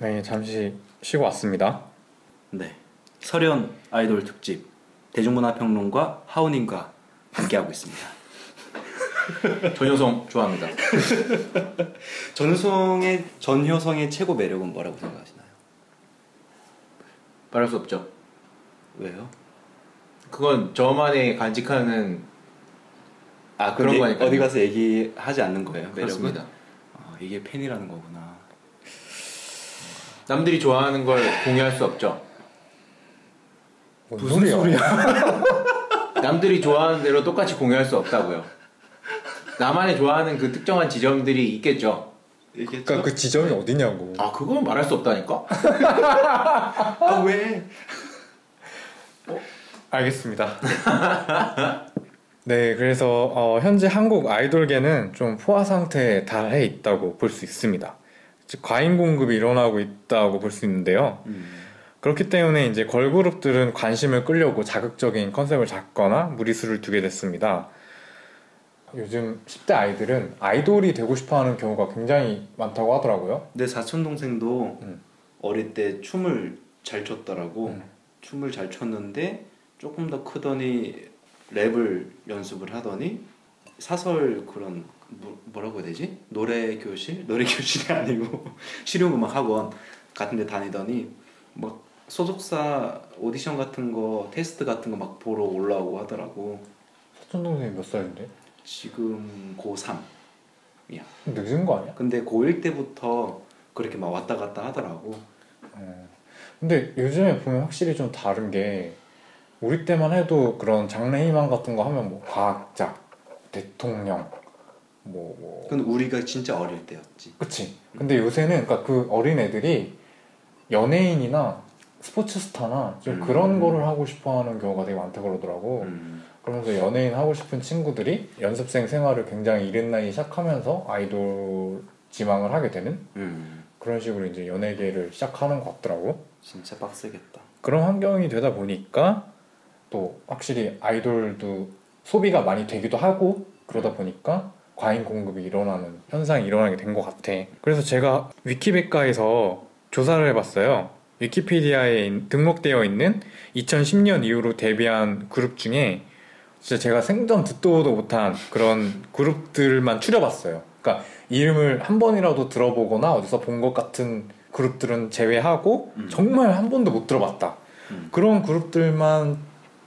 네, 잠시 쉬고 왔습니다. 네. 설현 아이돌 특집 대중문화평론가 하우님과 함께하고 있습니다. 전효성 좋아합니다. 전효성의 전효성의 최고 매력은 뭐라고 생각하시나요? 말할 수 없죠. 왜요? 그건 저만의 간직하는 아 그런 거니까요. 어디 가서 얘기하지 않는 거예요. 매력은? 그렇습니다. 아, 이게 팬이라는 거구나. 남들이 좋아하는 걸 공유할 수 없죠. 뭔 소리야? 남들이 좋아하는 대로 똑같이 공유할 수 없다고요. 나만의 좋아하는 그 특정한 지점들이 있겠죠. 얘기했죠? 그러니까 그 지점이 어디냐고. 아 그건 말할 수 없다니까. 아 왜? 알겠습니다. 네, 그래서 어, 현재 한국 아이돌계는 좀 포화 상태에 달해 있다고 볼 수 있습니다. 즉, 과잉 공급이 일어나고 있다고 볼 수 있는데요. 음. 그렇기 때문에 이제 걸그룹들은 관심을 끌려고 자극적인 컨셉을 잡거나 무리수를 두게 됐습니다. 요즘 10대 아이들은 아이돌이 되고 싶어 하는 경우가 굉장히 많다고 하더라고요. 내 사촌 동생도 음. 어릴 때 춤을 잘 췄더라고. 음. 춤을 잘 췄는데 조금 더 크더니 랩을 연습을 하더니 사설 그런 뭐, 뭐라고 해야 되지? 노래 교실? 노래 교실이 아니고 실용음악 학원 같은 데 다니더니 막 소속사 오디션 같은 거 테스트 같은 거 막 보러 올라오고 하더라고. 사촌 동생이 몇 살인데? 지금 고3. 늦은 거 아니야? 근데 고1 때부터 그렇게 막 왔다 갔다 하더라고. 어. 근데 요즘에 보면 확실히 좀 다른 게 우리 때만 해도 그런 장래 희망 같은 거 하면 뭐 과학자, 대통령, 뭐, 뭐 그건 우리가 진짜 어릴 때였지. 그치. 근데 요새는 그러니까 그 어린 애들이 연예인이나 스포츠 스타나 좀 음. 그런 거를 하고 싶어 하는 경우가 되게 많다 그러더라고. 음. 그러면서 연예인 하고 싶은 친구들이 연습생 생활을 굉장히 이른 나이에 시작하면서 아이돌 지망을 하게 되는 음. 그런 식으로 이제 연예계를 시작하는 것 같더라고. 진짜 빡세겠다. 그런 환경이 되다 보니까 또 확실히 아이돌도 소비가 많이 되기도 하고 그러다 보니까 과잉 공급이 일어나는 현상이 일어나게 된 것 같아. 그래서 제가 위키백과에서 조사를 해봤어요. 위키피디아에 인- 등록되어 있는 2010년 이후로 데뷔한 그룹 중에 진짜 제가 생전 듣도 보도 못한 그런 그룹들만 추려봤어요. 그러니까 이름을 한 번이라도 들어보거나 어디서 본 것 같은 그룹들은 제외하고 음. 정말 한 번도 못 들어봤다. 음. 그런 그룹들만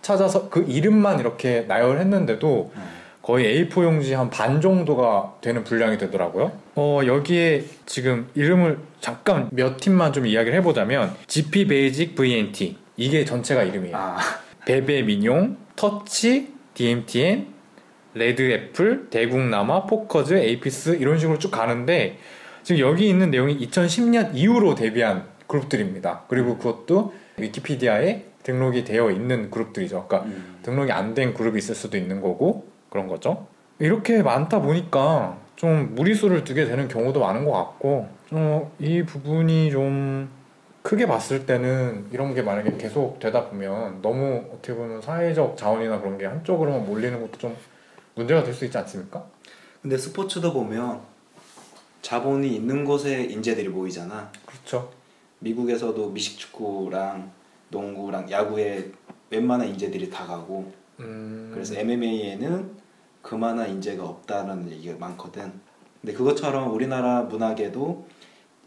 찾아서 그 이름만 이렇게 나열했는데도 음. 거의 A4 용지 한 반 정도가 되는 분량이 되더라고요. 어, 여기에 지금 이름을 잠깐 몇 팀만 좀 이야기를 해보자면 GP 베이직 VNT 이게 전체가 이름이에요. 아, 베베미뇽, 터치, DMTN, 레드애플, 대국남아, 포커즈, 에이피스 이런 식으로 쭉 가는데 지금 여기 있는 내용이 2010년 이후로 데뷔한 그룹들입니다. 그리고 그것도 위키피디아에 등록이 되어 있는 그룹들이죠. 그러니까 음. 등록이 안 된 그룹이 있을 수도 있는 거고 그런 거죠. 이렇게 많다 보니까 좀 무리수를 두게 되는 경우도 많은 것 같고 좀 이 부분이 좀 크게 봤을 때는 이런 게 만약에 계속 되다 보면 너무 어떻게 보면 사회적 자원이나 그런 게 한쪽으로만 몰리는 것도 좀 문제가 될 수 있지 않습니까? 근데 스포츠도 보면 자본이 있는 곳에 인재들이 모이잖아. 그렇죠. 미국에서도 미식축구랑 농구랑 야구에 웬만한 인재들이 다 가고 음... 그래서 MMA에는 그만한 인재가 없다는 얘기가 많거든. 근데 그것처럼 우리나라 문화계도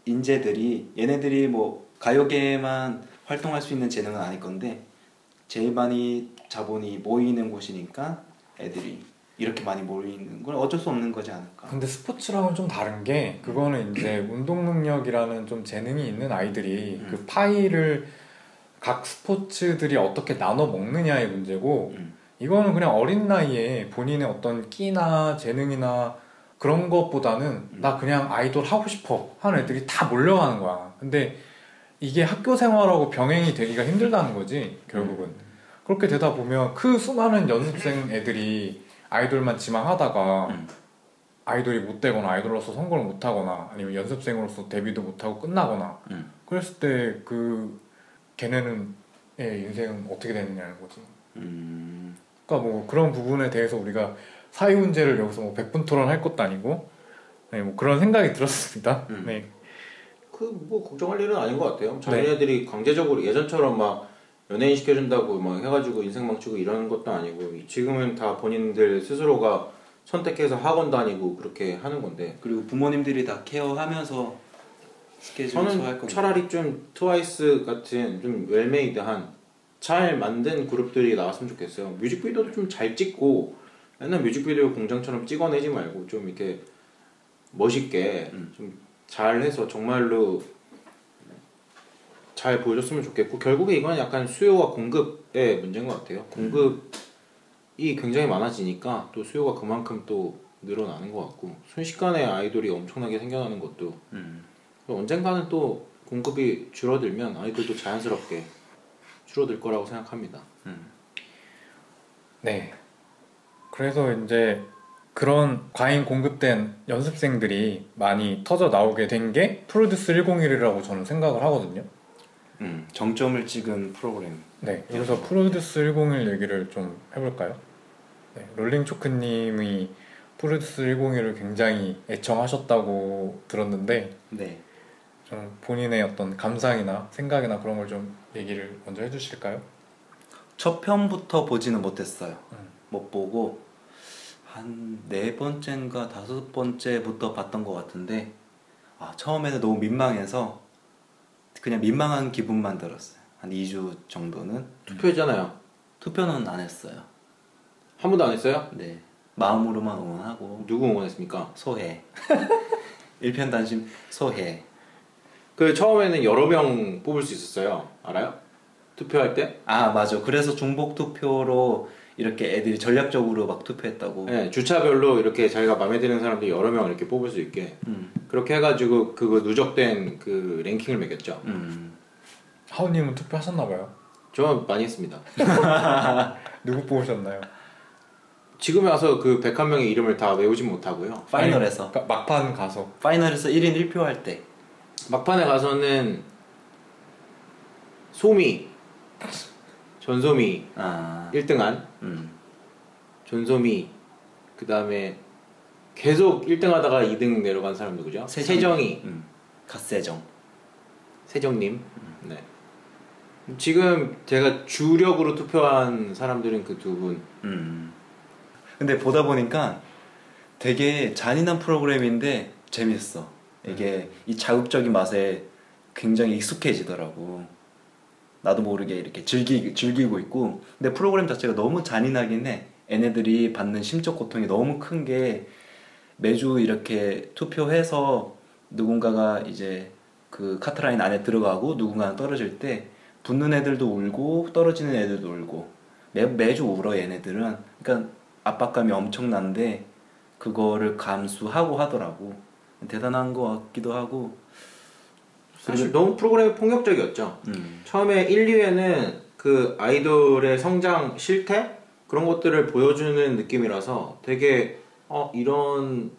인재들이 얘네들이 뭐 가요계에만 활동할 수 있는 재능은 아닐 건데 제일 많이 자본이 모이는 곳이니까 애들이 이렇게 많이 모이는 건 어쩔 수 없는 거지 않을까. 근데 스포츠랑은 좀 다른 게 그거는 이제 운동 능력이라는 좀 재능이 있는 아이들이 음. 그 파이를 각 스포츠들이 어떻게 나눠 먹느냐의 문제고 음. 이거는 그냥 어린 나이에 본인의 어떤 끼나 재능이나 그런 것보다는 음. 나 그냥 아이돌 하고 싶어 하는 애들이 다 몰려가는 거야. 근데 이게 학교 생활하고 병행이 되기가 힘들다는 거지 결국은. 그렇게 되다 보면 그 수많은 연습생 애들이 아이돌만 지망하다가 음. 아이돌이 못 되거나 아이돌로서 성공을 못 하거나 아니면 연습생으로서 데뷔도 못 하고 끝나거나 음. 그랬을 때 그 걔네는 의 인생은 어떻게 되느냐는 거지. 음. 그러니까 뭐 그런 부분에 대해서 우리가 사회 문제를 여기서 뭐 백분 토론할 것도 아니고 네, 뭐 그런 생각이 들었습니다. 음. 네. 그 뭐 걱정할 일은 아닌 것 같아요. 네. 자기네들이 강제적으로 예전처럼 막 연예인 시켜준다고 막 해가지고 인생 망치고 이러는 것도 아니고 지금은 다 본인들 스스로가 선택해서 학원 다니고 그렇게 하는 건데 그리고 부모님들이 다 케어하면서 스케줄 소화할 저는 거니까. 차라리 좀 트와이스 같은 좀 웰메이드한 잘 만든 그룹들이 나왔으면 좋겠어요. 뮤직비디오도 좀 잘 찍고 맨날 뮤직비디오 공장처럼 찍어내지 말고 좀 이렇게 멋있게 음. 좀 잘해서 정말로 잘 보여줬으면 좋겠고 결국에 이건 약간 수요와 공급의 문제인 것 같아요. 공급이 굉장히 많아지니까 또 수요가 그만큼 또 늘어나는 것 같고 순식간에 아이돌이 엄청나게 생겨나는 것도 음. 언젠가는 또 공급이 줄어들면 아이돌도 자연스럽게 줄어들 거라고 생각합니다. 네. 그래서 이제 그런 과잉 공급된 연습생들이 많이 터져 나오게 된 게 프로듀스 101이라고 저는 생각을 하거든요. 음. 정점을 찍은 프로그램. 네. 그래서 프로듀스 101 얘기를 좀 해볼까요? 네. 롤링 초크님이 프로듀스 101을 굉장히 애청하셨다고 들었는데 네. 좀 본인의 어떤 감상이나 생각이나 그런 걸 좀 얘기를 먼저 해주실까요? 첫 편부터 보지는 못했어요. 음. 못 보고 한 네 번째인가 다섯 번째부터 봤던 것 같은데 아, 처음에는 너무 민망해서 그냥 민망한 기분만 들었어요. 한 2주 정도는 투표했잖아요. 투표는 안 했어요. 한 번도 안 했어요? 네. 마음으로만 응원하고 누구 응원했습니까? 소해. 일편단심 소해. 그 처음에는 여러 명 뽑을 수 있었어요. 알아요? 투표할 때? 아 맞아. 그래서 중복 투표로 이렇게 애들이 전략적으로 막 투표했다고. 네, 주차별로 이렇게 자기가 마음에 드는 사람들이 여러 명 이렇게 뽑을 수 있게 음. 그렇게 해가지고 그거 누적된 그 랭킹을 매겼죠. 음. 하우님은 투표하셨나봐요. 저 많이 했습니다. 누구 뽑으셨나요? 지금에 와서 그 101명의 이름을 다 외우진 못하고요. 파이널에서 아니, 그러니까 막판 가서 파이널에서 1인 1표 할 때. 막판에 가서는 소미, 전소미 아. 1등한 음. 전소미 그 다음에 계속 1등 하다가 2등 내려간 사람 누구죠? 세정이 음. 갓세정. 세정님 네. 지금 제가 주력으로 투표한 사람들은 그 두분 음. 근데 보다 보니까 되게 잔인한 프로그램인데 재밌어. 이게 이 자극적인 맛에 굉장히 익숙해지더라고. 나도 모르게 이렇게 즐기, 즐기고 있고. 근데 프로그램 자체가 너무 잔인하긴 해. 얘네들이 받는 심적 고통이 너무 큰 게 매주 이렇게 투표해서 누군가가 이제 그 카트라인 안에 들어가고 누군가는 떨어질 때 붙는 애들도 울고 떨어지는 애들도 울고 매, 매주 울어 얘네들은 그러니까 압박감이 엄청난데 그거를 감수하고 하더라고 대단한 것 같기도 하고 사실 너무 프로그램이 폭력적이었죠. 음. 처음에 1, 2회는 그 아이돌의 성장 실태 그런 것들을 보여주는 느낌이라서 되게 어 이런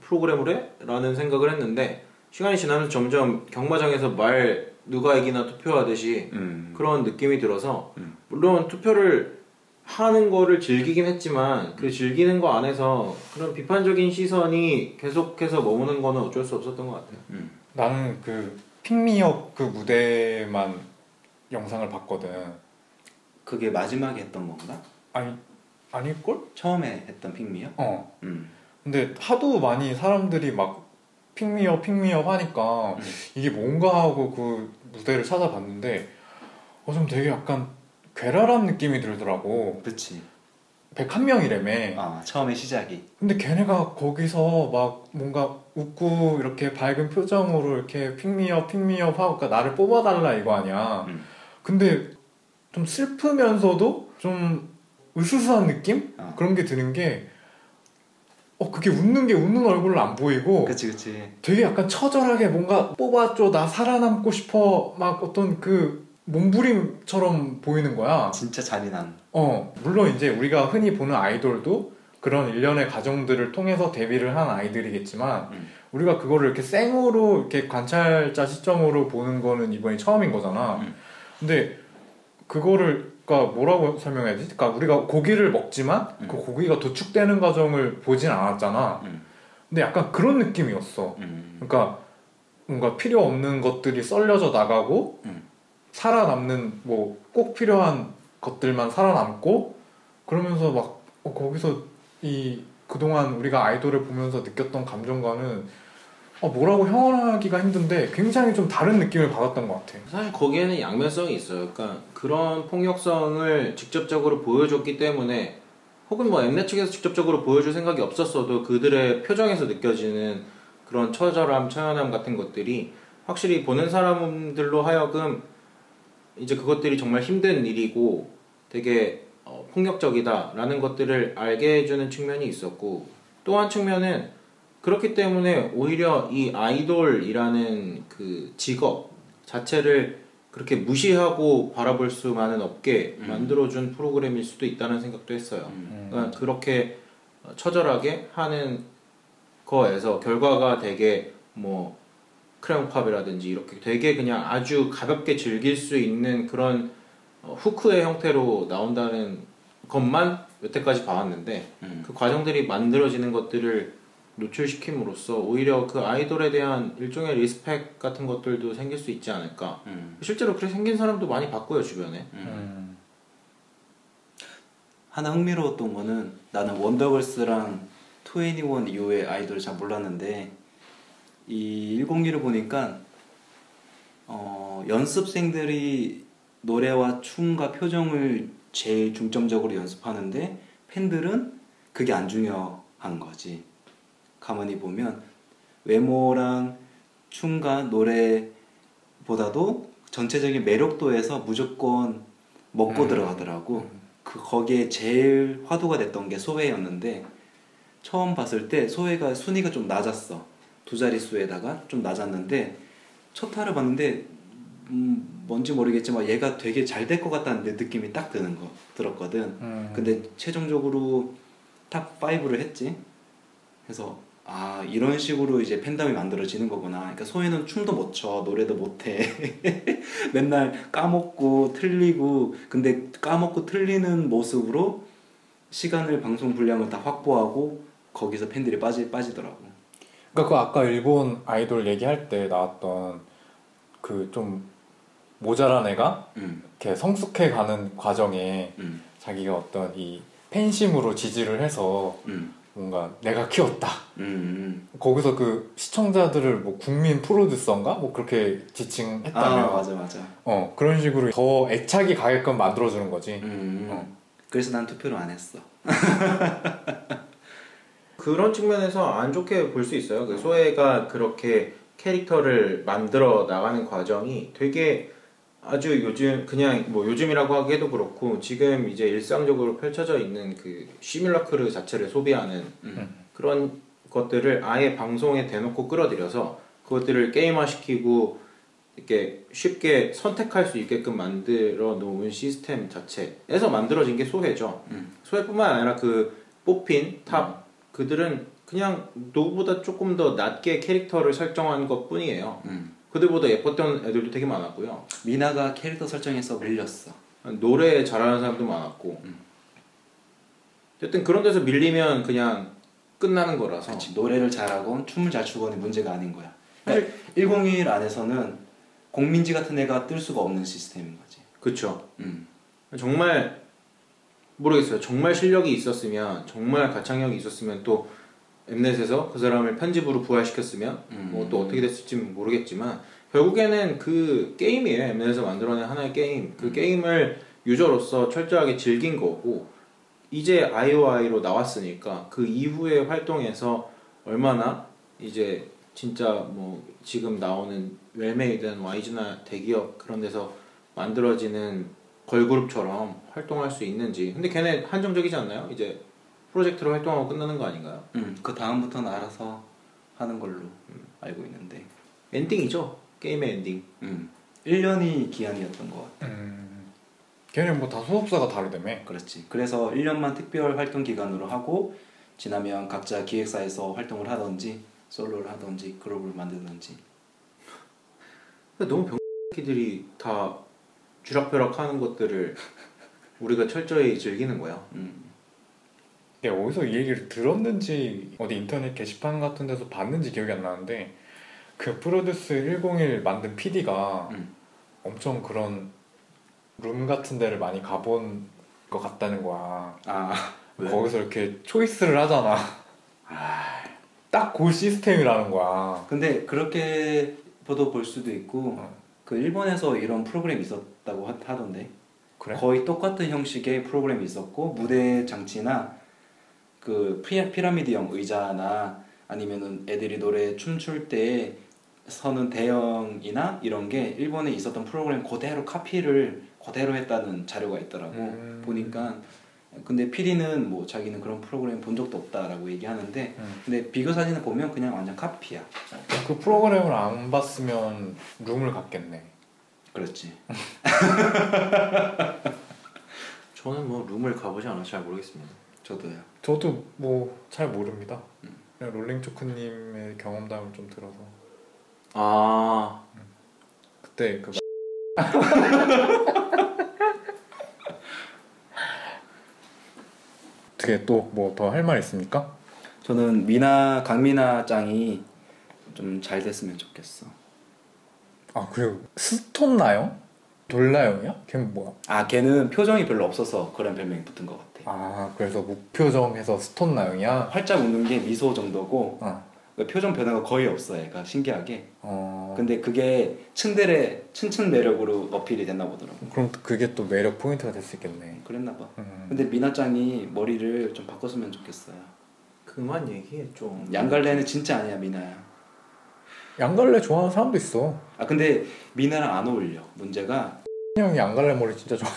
프로그램을 해? 라는 생각을 했는데 시간이 지나면서 점점 경마장에서 말 누가 이기나 투표하듯이 음. 그런 느낌이 들어서 음. 물론 투표를 하는 거를 즐기긴 했지만 그 즐기는 거 안에서 그런 비판적인 시선이 계속해서 머무는 거는 어쩔 수 없었던 것 같아요. 음. 나는 그 핑미업 그 무대만 영상을 봤거든. 그게 마지막에 했던 건가? 아니 아닐걸? 처음에 했던 픽미요? 어. 음. 근데 하도 많이 사람들이 막 핑미업 핑미업 하니까 음. 이게 뭔가 하고 그 무대를 찾아봤는데 어 좀 되게 약간 괴랄한 느낌이 들더라고. 그치 101명이라며. 아 처음에 시작이 근데 걔네가 거기서 막 뭔가 웃고 이렇게 밝은 표정으로 이렇게 핑미업 핑미업 하고 그러니까 나를 뽑아달라 이거 아니야. 음. 근데 좀 슬프면서도 좀 으스스한 느낌? 어. 그런 게 드는 게 어, 그게 웃는 게 웃는 얼굴로 안 보이고 그치 그치 되게 약간 처절하게 뭔가 뽑아줘 나 살아남고 싶어 막 어떤 그 몸부림처럼 보이는 거야. 진짜 잔인한 어 물론 이제 우리가 흔히 보는 아이돌도 그런 일련의 과정들을 통해서 데뷔를 한 아이들이겠지만 음. 우리가 그거를 이렇게 생으로 이렇게 관찰자 시점으로 보는 거는 이번이 처음인 거잖아. 음. 근데 그거를 그러니까 뭐라고 설명해야 되지? 그러니까 우리가 고기를 먹지만 음. 그 고기가 도축되는 과정을 보진 않았잖아. 음. 근데 약간 그런 느낌이었어. 음. 그러니까 뭔가 필요 없는 것들이 썰려져 나가고 음. 살아남는 뭐 꼭 필요한 것들만 살아남고 그러면서 막 어, 거기서 이 그동안 우리가 아이돌을 보면서 느꼈던 감정과는 어, 뭐라고 형언하기가 힘든데 굉장히 좀 다른 느낌을 받았던 것 같아. 사실 거기에는 양면성이 있어요. 그러니까 그런 폭력성을 직접적으로 보여줬기 때문에 혹은 뭐 엠넷 측에서 직접적으로 보여줄 생각이 없었어도 그들의 표정에서 느껴지는 그런 처절함, 처연함 같은 것들이 확실히 보는 사람들로 하여금 이제 그것들이 정말 힘든 일이고 되게 어, 폭력적이다라는 것들을 알게 해주는 측면이 있었고 또 한 측면은 그렇기 때문에 오히려 이 아이돌이라는 그 직업 자체를 그렇게 무시하고 바라볼 수만은 없게 음. 만들어준 프로그램일 수도 있다는 생각도 했어요. 음. 그러니까 그렇게 처절하게 하는 거에서 결과가 되게 뭐 크레용팝이라든지 이렇게 되게 그냥 아주 가볍게 즐길 수 있는 그런 어, hook의 형태로 나온다는 것만 여태까지 봐왔는데 음. 그 과정들이 만들어지는 것들을 노출시킴으로써 오히려 그 아이돌에 대한 일종의 respect 같은 것들도 생길 수 있지 않을까. 음. 실제로 그렇게 생긴 사람도 많이 봤고요 주변에. 음. 하나 흥미로웠던 거는 나는 원더걸스랑 2NE1 이후의 아이돌을 잘 몰랐는데 이 102를 보니까 어, 연습생들이 노래와 춤과 표정을 제일 중점적으로 연습하는데 팬들은 그게 안 중요한 거지. 가만히 보면 외모랑 춤과 노래보다도 전체적인 매력도에서 무조건 먹고 음. 들어가더라고. 그 거기에 제일 화두가 됐던 게 소희였는데 처음 봤을 때 소희가 순위가 좀 낮았어 두 자릿수에다가 좀 낮았는데 첫 화를 봤는데 음, 뭔지 모르겠지만 얘가 되게 잘 될 것 같다는 내 느낌이 딱 드는 거 들었거든. 음. 근데 최종적으로 top 5를 했지. 그래서 아 이런 식으로 이제 팬덤이 만들어지는 거구나. 그러니까 소희는 춤도 못 춰 노래도 못해. 맨날 까먹고 틀리고 근데 까먹고 틀리는 모습으로 시간을 방송 분량을 다 확보하고 거기서 팬들이 빠지 빠지더라고 그러니까 그 아까 일본 아이돌 얘기할 때 나왔던 그 좀 모자란 애가 음, 이렇게 성숙해 가는 과정에 음, 자기가 어떤 이 팬심으로 지지를 해서 음, 뭔가 내가 키웠다. 음, 거기서 그 시청자들을 뭐 국민 프로듀서인가 뭐 그렇게 음. 지칭했다며. 아 맞아 맞아 어 그런 식으로 더 애착이 가게끔 만들어주는 거지. 음, 어. 그래서 난 투표를 안 했어 그런 측면에서 안 좋게 볼 수 있어요. 그 소혜가 그렇게 캐릭터를 만들어 나가는 과정이 되게 아주 요즘 그냥 뭐 요즘이라고 하기에도 그렇고 지금 이제 일상적으로 펼쳐져 있는 그 시뮬라크르 자체를 소비하는 음. 그런 것들을 아예 방송에 대놓고 끌어들여서 그것들을 게임화시키고 이렇게 쉽게 선택할 수 있게끔 만들어 놓은 시스템 자체에서 만들어진 게 소희죠. 음. 소희뿐만 아니라 그 뽑힌 top 그들은 그냥 누구보다 조금 더 낫게 캐릭터를 설정한 것 뿐이에요. 음. 그들보다 예뻤던 애들도 되게 많았고요. 미나가 캐릭터 설정에서 밀렸어 노래 잘하는 사람도 많았고. 음. 어쨌든 그런 데서 밀리면 그냥 끝나는 거라서. 그렇지 노래를 잘하건 춤을 잘 추건 문제가 아닌 거야. 그러니까 101 안에서는 공민지 같은 애가 뜰 수가 없는 시스템인 거지. 그쵸. 음. 정말 모르겠어요. 정말 실력이 있었으면 정말 가창력이 있었으면 또 엠넷에서 그 사람을 편집으로 부활시켰으면 음. 뭐또 어떻게 됐을지 모르겠지만 결국에는 그 게임이에요. 엠넷에서 만들어낸 하나의 게임. 그 게임을 유저로서 철저하게 즐긴 거고 이제 아이오아이로 나왔으니까 그 이후의 활동에서 얼마나 이제 진짜 뭐 지금 나오는 웰메이든 YG나 대기업 그런 데서 만들어지는 걸그룹처럼 활동할 수 있는지 근데 걔네 한정적이지 않나요? 이제 프로젝트로 활동하고 끝나는 거 아닌가요? 음. 그 다음부터는 알아서 하는 걸로 알고 있는데. 엔딩이죠 게임의 엔딩 음. 1년이 기한이었던 것 같아. 음. 걔는 뭐다 소속사가 다르다며. 그렇지. 그래서 1년만 특별 활동 기간으로 하고 지나면 각자 기획사에서 활동을 하든지 솔로를 하든지 그룹을 만들든지 근데 너무 병기들이 다 쥐락펴락 하는 것들을 우리가 철저히 즐기는 거야. 음. 이게 어디서 이 얘기를 들었는지 어디 인터넷 게시판 같은 데서 봤는지 기억이 안 나는데 그 프로듀스 101 만든 PD가 음. 엄청 그런 룸 같은 데를 많이 가본 것 같다는 거야. 아 왜? 거기서 이렇게 초이스를 하잖아. 딱그 시스템이라는 거야. 근데 그렇게 보도 볼 수도 있고 어. 그 일본에서 이런 프로그램이 있었다고 하, 하던데 그래? 거의 똑같은 형식의 프로그램이 있었고 무대 장치나 그 피- 피라미드형 의자나 아니면은 애들이 노래 춤출 때 서는 대형이나 이런 게 일본에 있었던 프로그램 그대로 카피를 그대로 했다는 자료가 있더라고 음. 보니까 근데 PD는 뭐 자기는 그런 프로그램 본 적도 없다라고 얘기하는데 음. 근데 비교 사진을 보면 그냥 완전 카피야 그 프로그램을 안 봤으면 룸을 갔겠네. 그렇지 저는 뭐 룸을 가보지 않아서 잘 모르겠습니다. 저도요 저도 뭐 잘 모릅니다. 그냥 롤링 초크님의 경험담을 좀 들어서 아 그때 그 어떻게 또 뭐 더 할 말 있습니까? 저는 미나 강미나 짱이 좀 잘 됐으면 좋겠어. 아 그리고 stone 나영? 돌나영이야? 걔는 뭐야? 아 걔는 표정이 별로 없어서 그런 별명이 붙은 것 같아. 아 그래서 무표정해서 stone 나영이야? 활짝 웃는 게 미소 정도고 어. 그 표정 변화가 거의 없어 얘가 신기하게. 어. 근데 그게 츤데레 츤츤 매력으로 어필이 됐나 보더라고. 그럼 또 그게 또 매력 포인트가 될 수 있겠네. 그랬나 봐. 음. 근데 미나 짱이 머리를 좀 바꿨으면 좋겠어요. 그만 얘기해 좀. 양갈래는 진짜 아니야 미나야. 양갈래 좋아하는 사람도 있어. 아 근데 미나랑 안 어울려. 문제가 형이 양갈래 머리 진짜 좋아해.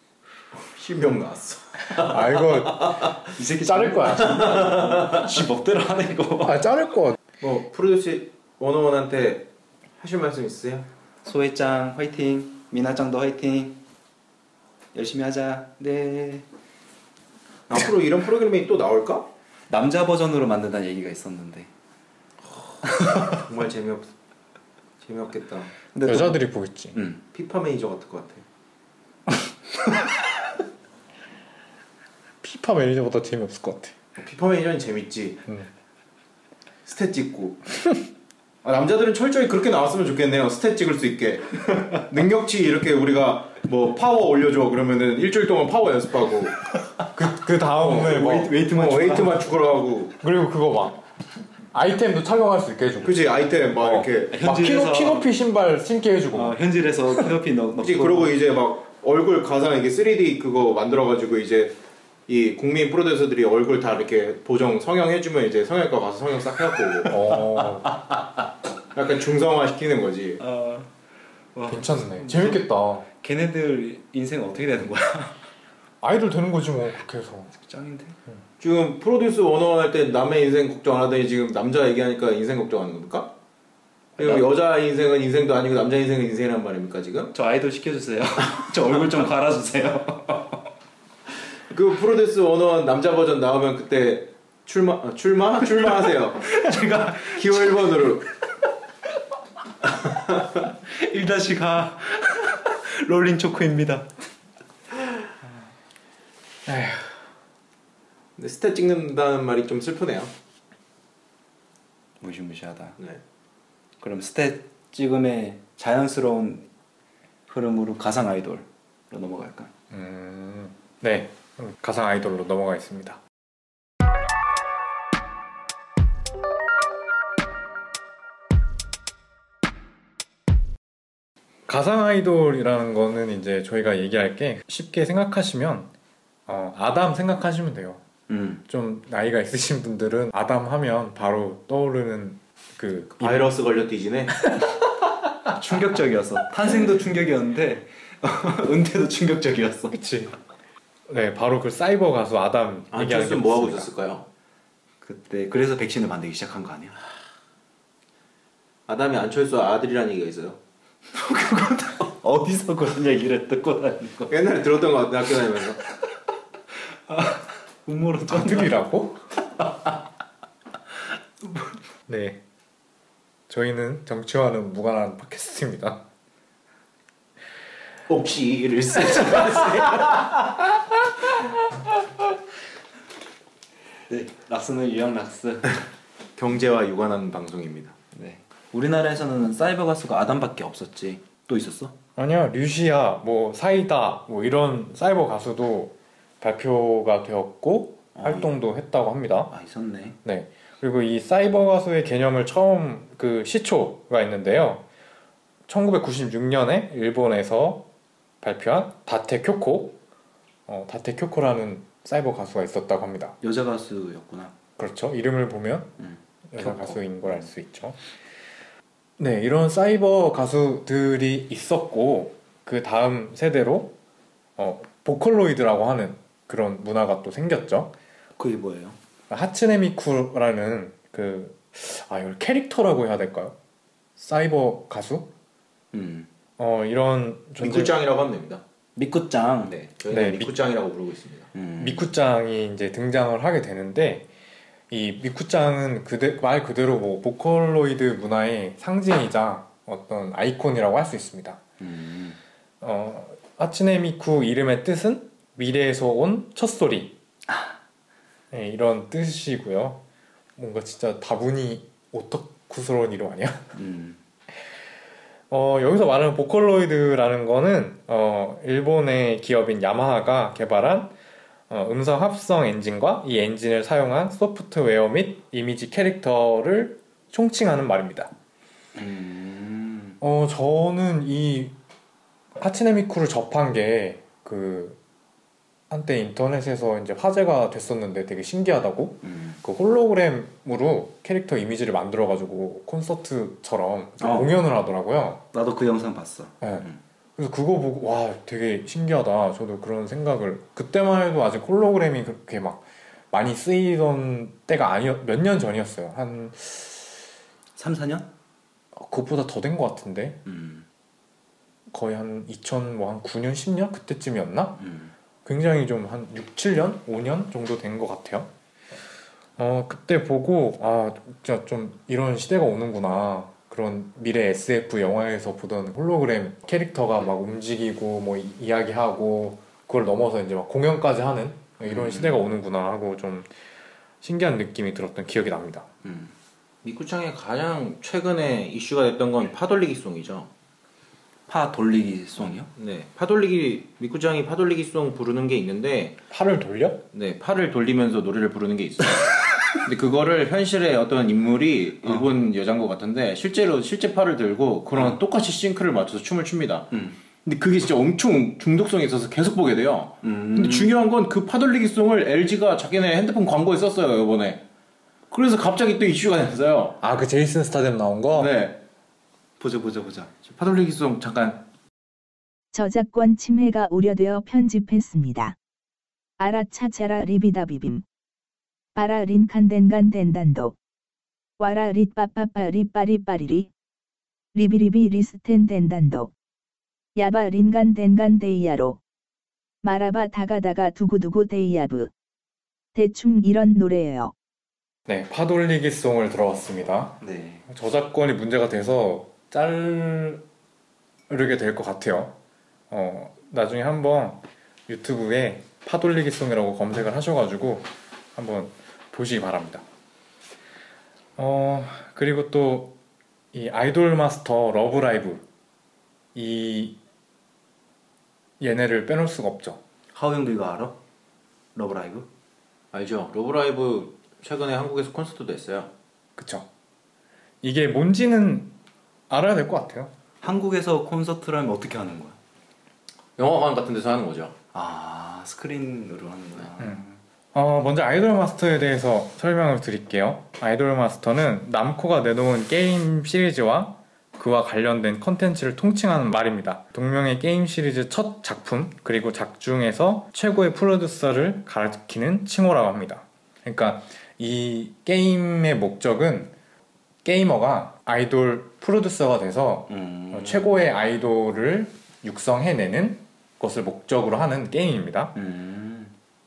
실명 나왔어. 아 이거 이 새끼 자를 거야. 지 멋대로 하네 이거. 아 자를 거. 뭐 프로듀스 원어원한테 하실 말씀 있으세요? 소혜짱 화이팅. 미나짱도 화이팅. 열심히 하자. 네. 앞으로 이런 프로그램이 또 나올까? 남자 버전으로 만든다는 얘기가 있었는데. 정말 재미없 재미없겠다. 근데 또- 여자들이 보겠지. 응. 피파 매니저 같을 것 같아. 피파 매니저보다 재미없을 것 같아. 피파 매니저는 재밌지. 응. stat 찍고. 아, 남자들은 철저히 그렇게 나왔으면 좋겠네요. stat 찍을 수 있게. 능력치 이렇게 우리가 뭐 파워 올려줘 그러면은 일주일 동안 파워 연습하고 그, 그 다음에 뭐 웨이트- 웨이트만 어, 웨이트만 추가하고 그리고 그거 막 아이템도 착용할 수 있게 해주고 그지 아이템 막 어. 이렇게 막 키노, 현질에서- 키높이 신발 신게 해주고 어, 현질에서 키높이 넣, 넣고. 그지 그러고 이제 막 얼굴 가상 이게 3D 그거 만들어가지고 이제 이 국민 프로듀서들이 얼굴 다 이렇게 보정 성형해주면 이제 성형외과 가서 성형 싹 해갖고 오고 어 약간 중성화 시키는 거지. 어, 와, 괜찮네 재밌겠다 걔네들 인생 어떻게 되는 거야? 아이돌 되는 거지 뭐 그렇게 해서 짱인데. 지금 프로듀스 원어원 할 때 남의 인생 걱정 안 하더니 지금 남자 얘기하니까 인생 걱정하는 겁니까? 그리고 나- 여자 인생은 인생도 아니고 남자 인생은 인생이란 말입니까 지금? 저 아이돌 시켜주세요. 저 얼굴 좀 갈아주세요. 그 프로듀스 원어원 남자 버전 나오면 그때 출마 아, 출마 출마하세요. 제가 기호 1번으로 1-가 롤링 초코입니다. 근데 stat 찍는다는 말이 좀 슬프네요. 무시무시하다. 네. 그럼 stat 찍음의 자연스러운 흐름으로 가상 아이돌로 넘어갈까? 음, 네 가상 아이돌로 넘어가겠습니다 가상 아이돌이라는 거는 이제 저희가 얘기할 게 쉽게 생각하시면 어, 아담 생각하시면 돼요 음. 좀 나이가 있으신 분들은 아담 하면 바로 떠오르는 그 바이러스 걸려 뒤지네. 충격적이었어. 탄생도 충격이었는데 은퇴도 충격적이었어. 그치 네 바로 그 사이버 가수 아담 얘기하는 게 안철수는 뭐 하고 있습니다. 있었을까요? 그때 그래서 백신을 만들기 시작한 거 아니야? 아담이 안철수 아들이라는 얘기가 있어요. 어디서 그런 얘기를 듣고 다니는 거? 옛날에 들었던 것 같아 학교 다니면서. 음모로 좀 아들이라고? 네. 저희는 정치와는 무관한 팟캐스트입니다. 혹시를 쓰지 마세요. 네, 락스는 유형 락스. 경제와 유관한 방송입니다. 네. 우리나라에서는 사이버 가수가 아담밖에 없었지. 또 있었어? 아니야, 류시아, 뭐 사이다, 뭐 이런 사이버 가수도 발표가 되었고 아, 활동도 했다고 합니다. 아 있었네. 네. 그리고 이 사이버 가수의 개념을 처음 그 시초가 있는데요. 1996년에 일본에서 발표한 다테 쿄코, 어, 다테 쿄코라는 사이버 가수가 있었다고 합니다. 여자 가수였구나. 그렇죠. 이름을 보면 음. 여자 쿄코. 가수인 걸 알 수 있죠. 네, 이런 사이버 가수들이 있었고 그 다음 세대로 어, 보컬로이드라고 하는 그런 문화가 또 생겼죠. 그게 뭐예요? 하츠네미쿠라는 그 아, 이걸 캐릭터라고 해야 될까요? 사이버 가수? 음. 어, 이런 존재 미쿠짱이라고 하면 됩니다. 미쿠짱. 네, 저희는 네, 미- 미쿠짱이라고 부르고 있습니다. 음. 미쿠짱이 이제 등장을 하게 되는데 이 미쿠짱은 그대, 말 그대로 뭐 보컬로이드 문화의 상징이자 어떤 아이콘이라고 할 수 있습니다. 음. 어, 하츠네미쿠 이름의 뜻은 미래에서 온 첫소리 네, 이런 뜻이고요. 뭔가 진짜 다분히 오타쿠스러운 이름 아니야? 음. 어, 여기서 말하는 보컬로이드라는 거는 어, 일본의 기업인 야마하가 개발한 어, 음성 합성 엔진과 이 엔진을 사용한 소프트웨어 및 이미지 캐릭터를 총칭하는 말입니다. 음. 어, 저는 이 하츠네미쿠를 접한 게 그 한때 인터넷에서 이제 화제가 됐었는데 되게 신기하다고 음. 그 홀로그램 으로 캐릭터 이미지를 만들어가지고 콘서트처럼 어. 공연을 하더라고요. 나도 그 영상 봤어. 네. 음. 그래서 그거 보고 와 되게 신기하다. 저도 그런 생각을 그때만 해도 아직 홀로그램이 그렇게 막 많이 쓰이던 때가 아니었 몇 년 전이었어요. 한 3, 4년? 그것보다 더 된 것 같은데 음. 거의 한 2000 뭐 한 9년 10년 그때쯤이었나? 음. 굉장히 좀 한 6, 7년, 5년 정도 된 것 같아요. 어 그때 보고 아 진짜 좀 이런 시대가 오는구나. 그런 미래 SF 영화에서 보던 홀로그램 캐릭터가 막 움직이고 뭐 이- 이야기하고 그걸 넘어서 이제 막 공연까지 하는 이런 음. 시대가 오는구나 하고 좀 신기한 느낌이 들었던 기억이 납니다. 음. 미쿠짱의 가장 최근에 이슈가 됐던 건 파돌리기 송이죠. 파 돌리기 송이요? 네, 파돌리기 미쿠짱이 파돌리기 송 부르는 게 있는데 팔을 돌려? 네, 팔을 돌리면서 노래를 부르는 게 있어요. 근데 그거를 현실의 어떤 인물이 일본 여자인 것 같은데 실제로 실제 팔을 들고 그런 똑같이 싱크를 맞춰서 춤을 춥니다. 음. 근데 그게 진짜 엄청 중독성이 있어서 계속 보게 돼요. 음. 근데 중요한 건 그 파돌리기 송을 LG가 자기네 핸드폰 광고에 썼어요 이번에. 그래서 갑자기 또 이슈가 됐어요. 아 그 제이슨 스타뎀 나온 거? 네, 보자 보자 보자. 파돌리기 송 잠깐 저작권 침해가 우려되어 편집했습니다. 아라차차라 리비다비빔. 빠라 린 칸덴간 덴단도. 와라 릿 빠빠빠 리 빠리빠리리. 리비리비 리스텐 덴단도. 야바 린 간 덴간 데이야로. 마라바 다가다가 두구두구 데이야브. 대충 이런 노래예요. 네, 파돌리기 송을 들어봤습니다. 네. 저작권이 문제가 돼서 자르게 될 것 같아요. 어, 나중에 한번 유튜브에 파돌리기 송이라고 검색을 하셔가지고 한번 보시기 바랍니다. 어, 그리고 또 이 아이돌 마스터 러브라이브 이 얘네를 빼놓을 수가 없죠. 하우영도 이거 알아? 러브라이브? 알죠? 러브라이브 최근에 한국에서 콘서트도 했어요. 그쵸? 이게 뭔지는 알아야 될 것 같아요. 한국에서 콘서트라면 어떻게 하는 거야? 영화관 같은 데서 하는 거죠. 아 스크린으로 하는구나. 음. 어, 먼저 아이돌 마스터에 대해서 설명을 드릴게요. 아이돌 마스터는 남코가 내놓은 게임 시리즈와 그와 관련된 컨텐츠를 통칭하는 말입니다. 동명의 게임 시리즈 첫 작품 그리고 작중에서 최고의 프로듀서를 가리키는 칭호라고 합니다. 그러니까 이 게임의 목적은 게이머가 아이돌 프로듀서가 돼서 음. 어, 최고의 아이돌을 육성해내는 것을 목적으로 하는 게임입니다. 음.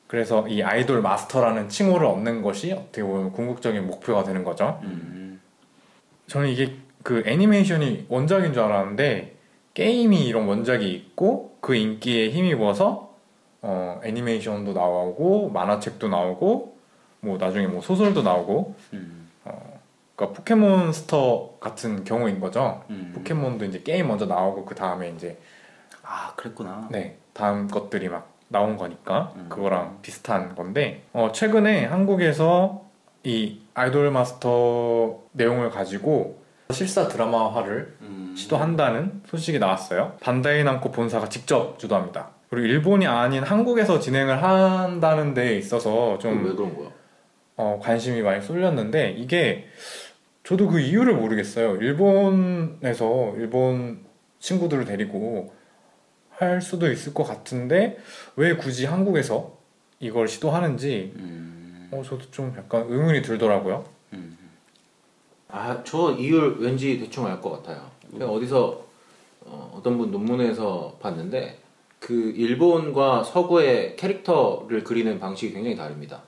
그래서 이 아이돌 마스터라는 칭호를 얻는 것이 어떻게 보면 궁극적인 목표가 되는 거죠. 음. 저는 이게 그 애니메이션이 원작인 줄 알았는데 게임이 이런 원작이 있고 그 인기에 힘입어서 어, 애니메이션도 나오고 만화책도 나오고 뭐 나중에 뭐 소설도 나오고 음. 그러니까 포켓몬스터 같은 경우인 거죠. 음. 포켓몬도 이제 게임 먼저 나오고 그 다음에 이제 아 그랬구나. 네 다음 것들이 막 나온 거니까 음. 그거랑 비슷한 건데 어, 최근에 한국에서 이 아이돌 마스터 내용을 가지고 실사 드라마화를 음. 시도한다는 소식이 나왔어요. 반다이 남코 본사가 직접 주도합니다. 그리고 일본이 아닌 한국에서 진행을 한다는 데에 있어서 좀왜좀 그런 거야? 어, 관심이 많이 쏠렸는데 이게 저도 그 이유를 모르겠어요. 일본에서 일본 친구들을 데리고 할 수도 있을 것 같은데 왜 굳이 한국에서 이걸 시도하는지 음. 어, 저도 좀 약간 의문이 들더라고요. 음. 아, 저 이유 왠지 대충 알 것 같아요. 제가 어디서 어, 어떤 분 논문에서 봤는데 그 일본과 서구의 캐릭터를 그리는 방식이 굉장히 다릅니다.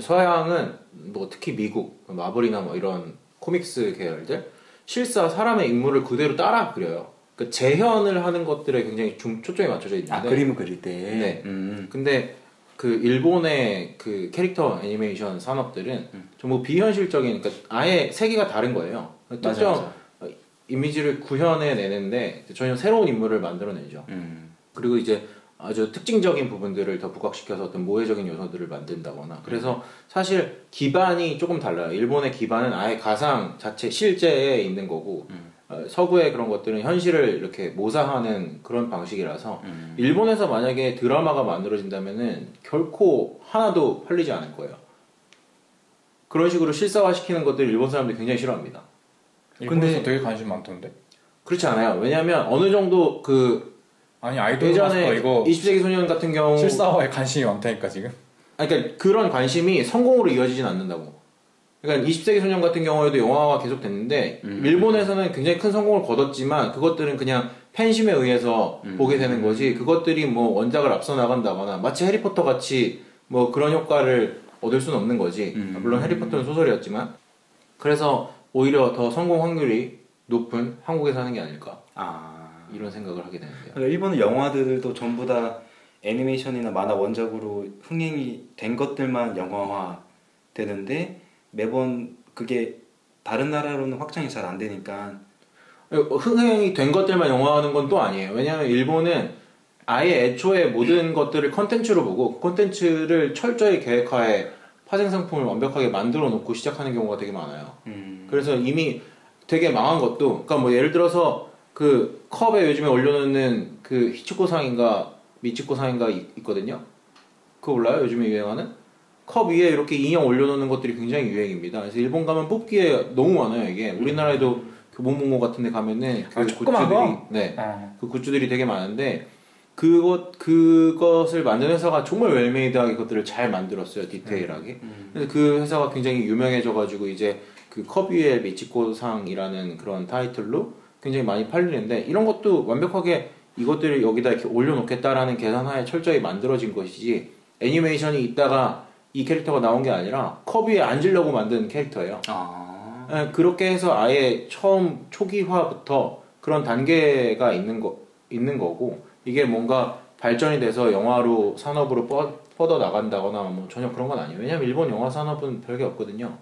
서양은 뭐 특히 미국 마블이나 뭐 이런 코믹스 계열들 실사 사람의 인물을 그대로 따라 그려요. 그 재현을 하는 것들에 굉장히 중, 초점이 맞춰져 있는데 아 그림을 그릴 때. 네. 음. 근데 그 일본의 그 캐릭터 애니메이션 산업들은 음. 전부 비현실적인 그러니까 아예 세계가 다른 거예요. 맞아, 특정 맞아. 이미지를 구현해 내는데 전혀 새로운 인물을 만들어내죠. 음. 그리고 이제 아주 특징적인 부분들을 더 부각시켜서 어떤 모해적인 요소들을 만든다거나 그래서 사실 기반이 조금 달라요. 일본의 기반은 아예 가상 자체 실제에 있는 거고 음. 어, 서구의 그런 것들은 현실을 이렇게 모사하는 그런 방식이라서 음. 일본에서 만약에 드라마가 만들어진다면은 결코 하나도 팔리지 않을 거예요. 그런 식으로 실사화시키는 것들 일본 사람들이 굉장히 싫어합니다. 일본에서 근데- 되게 관심 많던데. 그렇지 않아요. 왜냐하면 어느 정도 그 아니 아이돌 예전에 이거 20세기 소년 같은 경우 실사화에 관심이 많다니까 지금. 아니, 그러니까 그런 관심이 성공으로 이어지진 않는다고. 그러니까 20세기 소년 같은 경우에도 영화가 계속 됐는데 음. 일본에서는 굉장히 큰 성공을 거뒀지만 그것들은 그냥 팬심에 의해서 음. 보게 되는 거지 그것들이 뭐 원작을 앞서 나간다거나 마치 해리포터 같이 뭐 그런 효과를 얻을 수는 없는 거지 음. 물론 해리포터는 소설이었지만 그래서 오히려 더 성공 확률이 높은 한국에서 하는 게 아닐까 아. 이런 생각을 하게 되는데요. 그러니까 일본의 영화들도 전부 다 애니메이션이나 만화 원작으로 흥행이 된 것들만 영화화 되는데 매번 그게 다른 나라로는 확장이 잘 안 되니까 흥행이 된 것들만 영화하는 건 또 아니에요. 왜냐하면 일본은 아예 애초에 모든 것들을 컨텐츠로 보고 그 컨텐츠를 철저히 계획하에 파생 상품을 완벽하게 만들어 놓고 시작하는 경우가 되게 많아요. 음. 그래서 이미 되게 망한 것도, 그러니까 뭐 예를 들어서 그 컵에 요즘에 올려놓는 그 히치코상인가 미치코상인가 있- 있거든요. 그거 몰라요? 요즘에 유행하는? 컵 위에 이렇게 인형 올려놓는 것들이 굉장히 유행입니다. 그래서 일본 가면 뽑기에 너무 많아요 이게. 우리나라에도 그 모모모 같은데 가면은 그 아, 굿즈들이 거? 네, 어. 그 굿즈들이 되게 많은데 그것 그것을 만든 회사가 정말 웰메이드하게 그것들을 잘 만들었어요 디테일하게. 음. 그래서 그 회사가 굉장히 유명해져가지고 이제 그 컵 위에 미치코상이라는 그런 타이틀로 굉장히 많이 팔리는데 이런 것도 완벽하게 이것들을 여기다 이렇게 올려놓겠다라는 계산하에 철저히 만들어진 것이지 애니메이션이 있다가 이 캐릭터가 나온 게 아니라 컵 위에 앉으려고 만든 캐릭터예요. 아. 예, 그렇게 해서 아예 처음 초기화부터 그런 단계가 있는 거 있는 거고 이게 뭔가 발전이 돼서 영화로 산업으로 뻗, 뻗어 나간다거나 뭐 전혀 그런 건 아니에요. 왜냐면 일본 영화 산업은 별게 없거든요.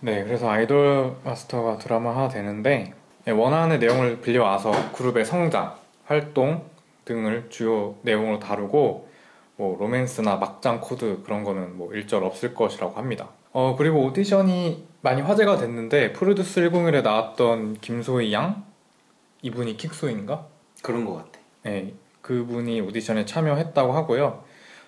네, 그래서 아이돌 마스터가 드라마화 되는데 네, 원하는 내용을 빌려와서 그룹의 성장, 활동 등을 주요 내용으로 다루고 뭐 로맨스나 막장 코드 그런 거는 뭐 일절 없을 것이라고 합니다. 어 그리고 오디션이 많이 화제가 됐는데 프로듀스 101에 나왔던 김소희 양 이분이 킥소인가? 그런 것 같아. 네, 그분이 오디션에 참여했다고 하고요.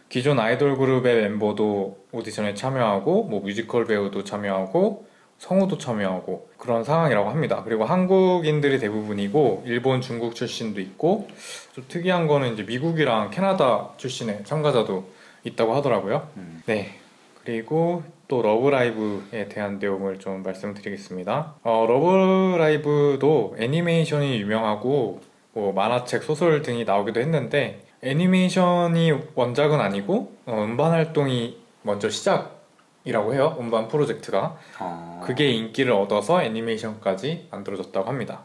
기존 아이돌 그룹의 멤버도 오디션에 참여하고 뭐 뮤지컬 배우도 참여하고 성우도 참여하고 그런 상황이라고 합니다. 그리고 한국인들이 대부분이고 일본, 중국 출신도 있고 좀 특이한 거는 이제 미국이랑 캐나다 출신의 참가자도 있다고 하더라고요. 음. 네. 그리고 또 러브라이브에 대한 내용을 좀 말씀드리겠습니다. 어, 러브라이브도 애니메이션이 유명하고 뭐 만화책, 소설 등이 나오기도 했는데 애니메이션이 원작은 아니고 어, 음반 활동이 먼저 시작 이라고 해요. 음반 프로젝트가 어. 그게 인기를 얻어서 애니메이션까지 만들어졌다고 합니다.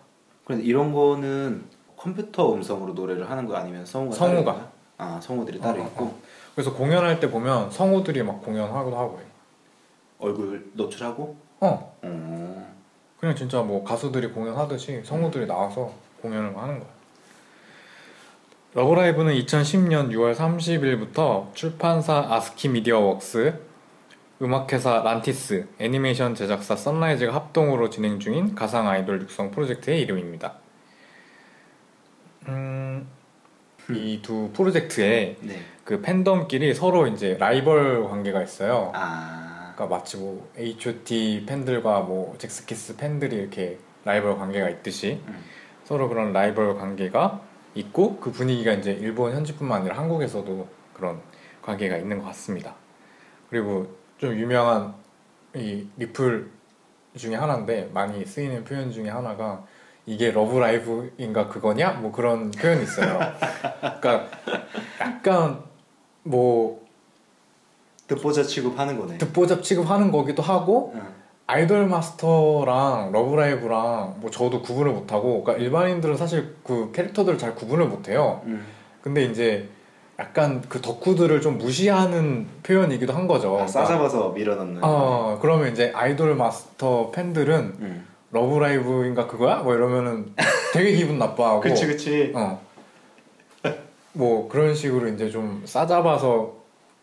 그래서 이런 거는 컴퓨터 음성으로 노래를 하는 거 아니면 성우가 성우가. 아 성우들이 따로 어, 어, 있고 그래서 공연할 때 보면 성우들이 막 공연하기도 하고. 얼굴 노출하고 어, 어. 그냥 진짜 뭐 가수들이 공연하듯이 성우들이 나와서 공연을 하는 거야. 러브라이브는 2010년 6월 30일부터 출판사 아스키 미디어 웍스, 음악회사 란티스, 애니메이션 제작사 선라이즈가 합동으로 진행 중인 가상 아이돌 육성 프로젝트의 이름입니다. 음, 이 두 프로젝트에 네. 그 팬덤끼리 서로 이제 라이벌 관계가 있어요. 아. 그러니까 마치 뭐 H.O.T 팬들과 뭐 젝스키스 팬들이 이렇게 라이벌 관계가 있듯이 음. 서로 그런 라이벌 관계가 있고 그 분위기가 이제 일본 현지뿐만 아니라 한국에서도 그런 관계가 있는 것 같습니다. 그리고 좀 유명한 이 리플 중에 하나인데 많이 쓰이는 표현 중에 하나가 이게 러브라이브인가 그거냐 뭐 그런 표현이 있어요. 그러니까 약간 뭐 듣보잡 취급하는 거네. 듣보잡 취급하는 거기도 하고 응. 아이돌 마스터랑 러브라이브랑 뭐 저도 구분을 못하고 그러니까 일반인들은 사실 그 캐릭터들을 잘 구분을 못해요 응. 근데 이제 약간 그 덕후들을 좀 무시하는 표현이기도 한 거죠 아, 싸잡아서 밀어넣는. 어 그러면 이제 아이돌 마스터 팬들은 응. 러브라이브인가 그거야? 뭐 이러면은 되게 기분 나빠하고 그치 그치. 어. 뭐 그런 식으로 이제 좀 싸잡아서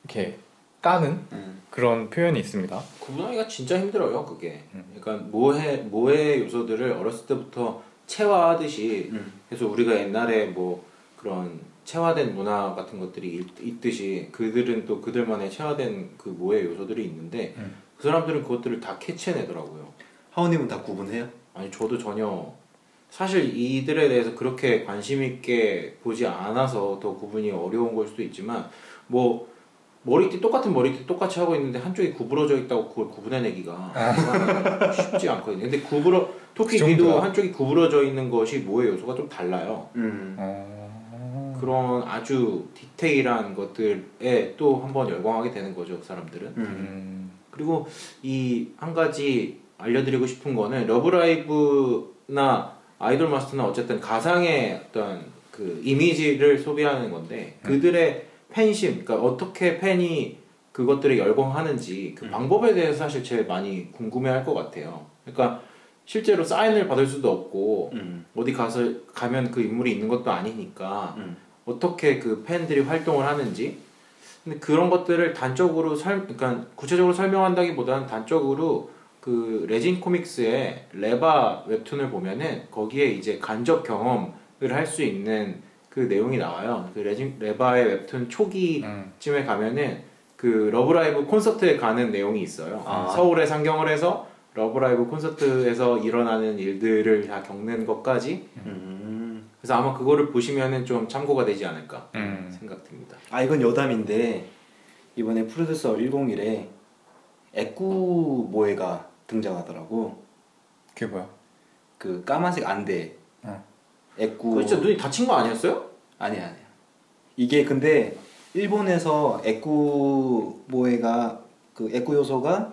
이렇게 까는 응. 그런 표현이 있습니다 구분하기가 진짜 힘들어요 그게 음. 그러니까 모해 모해 요소들을 어렸을 때부터 체화하듯이 응. 그래서 우리가 옛날에 뭐 그런 체화된 문화 같은 것들이 있- 있듯이 그들은 또 그들만의 체화된 그 모해 요소들이 있는데 음. 그 사람들은 그것들을 다 캐치해내더라고요 하우님은 다 구분해요? 아니 저도 전혀 사실 이들에 대해서 그렇게 관심 있게 보지 않아서 더 구분이 어려운 걸 수도 있지만 뭐 머리띠 똑같은 머리띠 똑같이 하고 있는데 한쪽이 구부러져 있다고 그걸 구분해내기가 쉽지 않거든요. 근데 구부러 토끼 그 귀도 정도야? 한쪽이 구부러져 있는 것이 모의 요소가 좀 달라요. 응. 어... 그런 아주 디테일한 것들에 또 한번 열광하게 되는 거죠, 그 사람들은. 응. 음... 그리고 이 한 가지 알려드리고 싶은 거는 러브라이브나 아이돌 마스터는 어쨌든 가상의 어떤 그 이미지를 소비하는 건데 그들의 팬심, 그러니까 어떻게 팬이 그것들을 열광하는지 그 음. 방법에 대해서 사실 제일 많이 궁금해할 것 같아요. 그러니까 실제로 사인을 받을 수도 없고 응. 어디 가서 가면 그 인물이 있는 것도 아니니까 응. 어떻게 그 팬들이 활동을 하는지 근데 그런 것들을 단적으로 설 그러니까 구체적으로 설명한다기보다는 단적으로 그 레진 코믹스의 레바 웹툰을 보면은 거기에 이제 간접 경험을 할 수 있는 그 내용이 나와요. 그 레진 레바의 웹툰 초기쯤에 음. 가면은 그 러브라이브 콘서트에 가는 내용이 있어요. 아. 서울에 상경을 해서 러브라이브 콘서트에서 일어나는 일들을 다 겪는 것까지 음. 그래서 아마 그거를 보시면은 좀 참고가 되지 않을까 음. 생각됩니다. 아 이건 여담인데 이번에 프로듀스 101에 애꾸 모에가 등장하더라고. 그게 뭐야? 그 까만색 안대. 어. 애꾸. 그거 진짜 눈이 다친 거 아니었어요? 아니야 아니야. 이게 근데 일본에서 애꾸 모에가 그 애꾸 요소가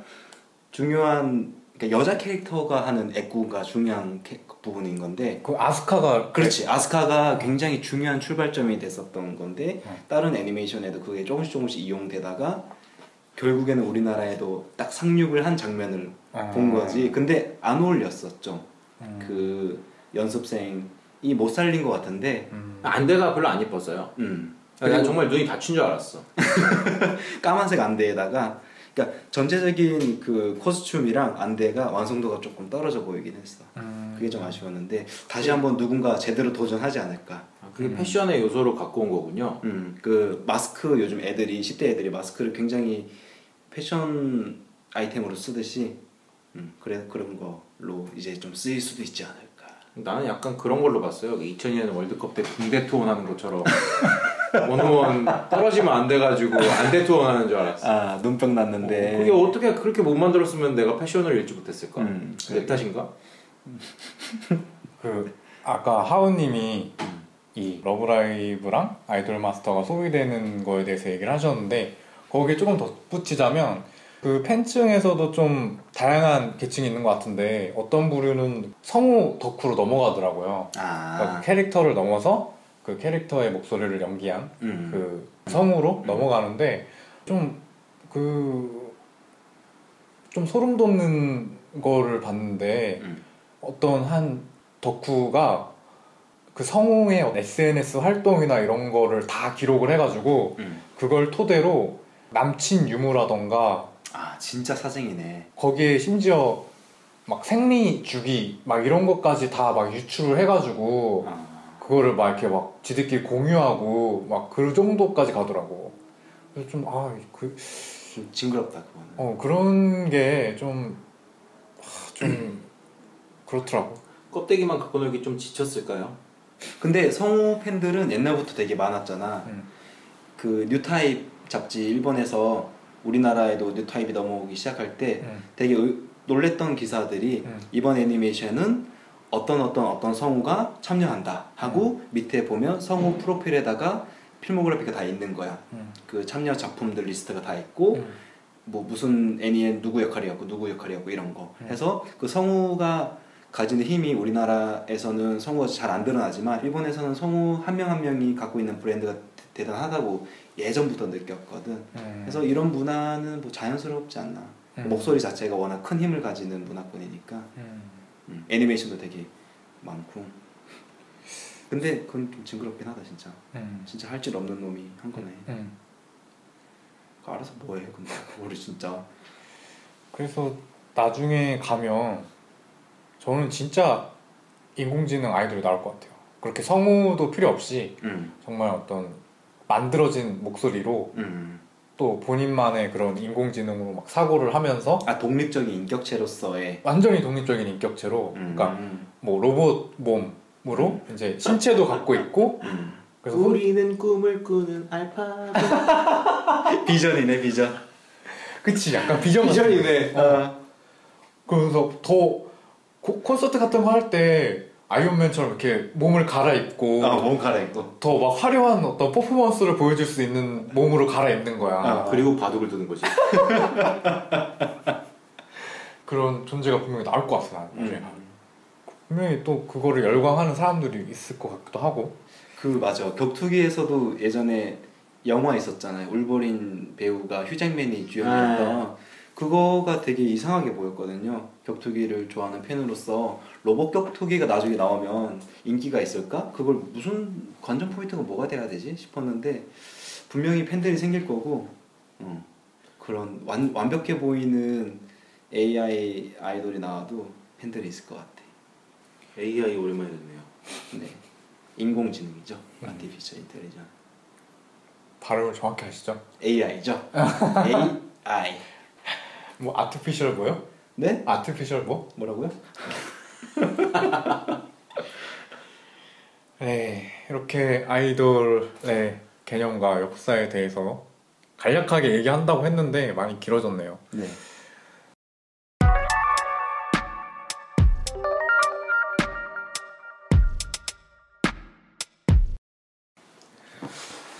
중요한 그러니까 여자 캐릭터가 하는 애꾸가 중요한 캐- 부분인 건데 그 아스카가 그렇지 아스카가 굉장히 중요한 출발점이 됐었던 건데 어. 다른 애니메이션에도 그게 조금씩 조금씩 이용되다가 결국에는 우리나라에도 딱 상륙을 한 장면을 아. 본 거지 근데 안 어울렸었죠 음. 그 연습생이 못 살린 것 같은데 음. 안대가 별로 안 예뻤어요. 음. 난 그리고 정말 눈이 다친 줄 알았어. 까만색 안대에다가 그러니까 전체적인 그 코스튬이랑 안대가 완성도가 조금 떨어져 보이긴 했어 음. 그게 좀 아쉬웠는데 다시 한번 누군가 제대로 도전하지 않을까 아, 그게 음. 패션의 요소로 갖고 온 거군요. 음, 그 마스크 요즘 애들이 10대 애들이 마스크를 굉장히 패션 아이템으로 쓰듯이 음, 그래 그런 걸로 이제 좀 쓰일 수도 있지 않을까. 나는 약간 그런 걸로 봤어요. 2002년 월드컵 때 붕대 투혼 하는 것처럼 원원 떨어지면 안 돼가지고 안대 투혼 하는 줄 알았어. 아 눈병 났는데. 어, 그게 어떻게 그렇게 못 만들었으면 내가 패션을 읽지 못했을까? 음, 내 탓인가? 그 아까 하우님이 이 러브라이브랑 아이돌 마스터가 소비되는 거에 대해서 얘기를 하셨는데 거기에 조금 덧붙이자면 그 팬층에서도 좀 다양한 계층이 있는 것 같은데 어떤 부류는 성우 덕후로 넘어가더라고요. 그러니까 아, 그 캐릭터를 넘어서 그 캐릭터의 목소리를 연기한 음. 그 성우로 넘어가는데 좀 그 좀 소름 돋는 거를 봤는데 음. 어떤 한 덕후가 그 성우의 SNS 활동이나 이런 거를 다 기록을 해가지고 음. 그걸 토대로 남친 유무라던가 아 진짜 사생이네. 거기에 심지어 막 생리 주기 막 이런 것까지 다 막 유출을 해가지고 아, 그거를 막 이렇게 막 지들끼리 공유하고 막 그 정도까지 가더라고. 그래서 좀 아그좀 징그럽다 그거는. 어 그런 게좀좀 그렇더라고. 껍데기만 갖고 놀기 좀 지쳤을까요? 근데 성우 팬들은 옛날부터 되게 많았잖아. 음. 그 뉴타입 잡지 일본에서 우리나라에도 뉴타입이 넘어오기 시작할 때 음. 되게 의- 놀랬던 기사들이 음. 이번 애니메이션은 어떤 어떤 어떤 성우가 참여한다 하고 밑에 보면 성우 프로필에다가 필모그래피가 다 있는 거야. 음. 그 참여 작품들 리스트가 다 있고 음. 뭐 무슨 애니에 누구 역할이었고 누구 역할이었고 이런 거 음. 해서 그 성우가 가지는 힘이 우리나라에서는 성우가 잘 안 드러나지만 일본에서는 성우 한 명 한 명이 갖고 있는 브랜드가 대- 대단하다고 예전부터 느꼈거든. 음. 그래서 이런 문화는 뭐 자연스럽지 않나. 음. 목소리 자체가 워낙 큰 힘을 가지는 문화권이니까 음. 음, 애니메이션도 되게 많고. 근데 그건 좀 징그럽긴 하다 진짜. 음. 진짜 할 줄 없는 놈이 한 거네. 음. 그 알아서 뭐해 근데 그거를 진짜. 그래서 나중에 가면 저는 진짜 인공지능 아이돌이 나올 것 같아요. 그렇게 성우도 필요 없이 음, 정말 어떤 만들어진 목소리로 음. 또 본인만의 그런 인공지능으로 막 사고를 하면서 아 독립적인 인격체로서의. 완전히 독립적인 인격체로 음, 그러니까 뭐 로봇 몸으로 이제 신체도 갖고 있고 음. 그래서 우리는 꿈을 꾸는 알파벳 비전이네 비전. 그치 약간 비전 비전이네. 거. 어. 그래서 더 고- 콘서트 같은 거 할 때 아이언맨처럼 이렇게 몸을 갈아입고 아, 몸 갈아입고. 더 막 화려한 어떤 퍼포먼스를 보여줄 수 있는 몸으로 갈아입는 거야. 아, 그리고 바둑을 두는 거지. 그런 존재가 분명히 나올 것 같아. 나중에. 음. 분명히 또 그거를 열광하는 사람들이 있을 것 같기도 하고. 그 맞아. 격투기에서도 예전에 영화 있었잖아요. 울버린 배우가 휴잭맨이 주연이었던 그거가 되게 이상하게 보였거든요. 격투기를 좋아하는 팬으로서 로봇 격투기가 나중에 나오면 인기가 있을까? 그걸 무슨 관전 포인트가 뭐가 돼야 되지 싶었는데 분명히 팬들이 생길 거고 어, 그런 완, 완벽해 보이는 AI 아이돌이 나와도 팬들이 있을 것 같아. AI 오랜만에 듣네요. 네. 인공지능이죠. Artificial Intelligence. 발음을 정확히 하시죠. AI죠. AI. 뭐 아티피셜 뭐요? 네? 아티피셜 뭐? 뭐라고요? 네, 이렇게 아이돌의 개념과 역사에 대해서 간략하게 얘기한다고 했는데 많이 길어졌네요. 네.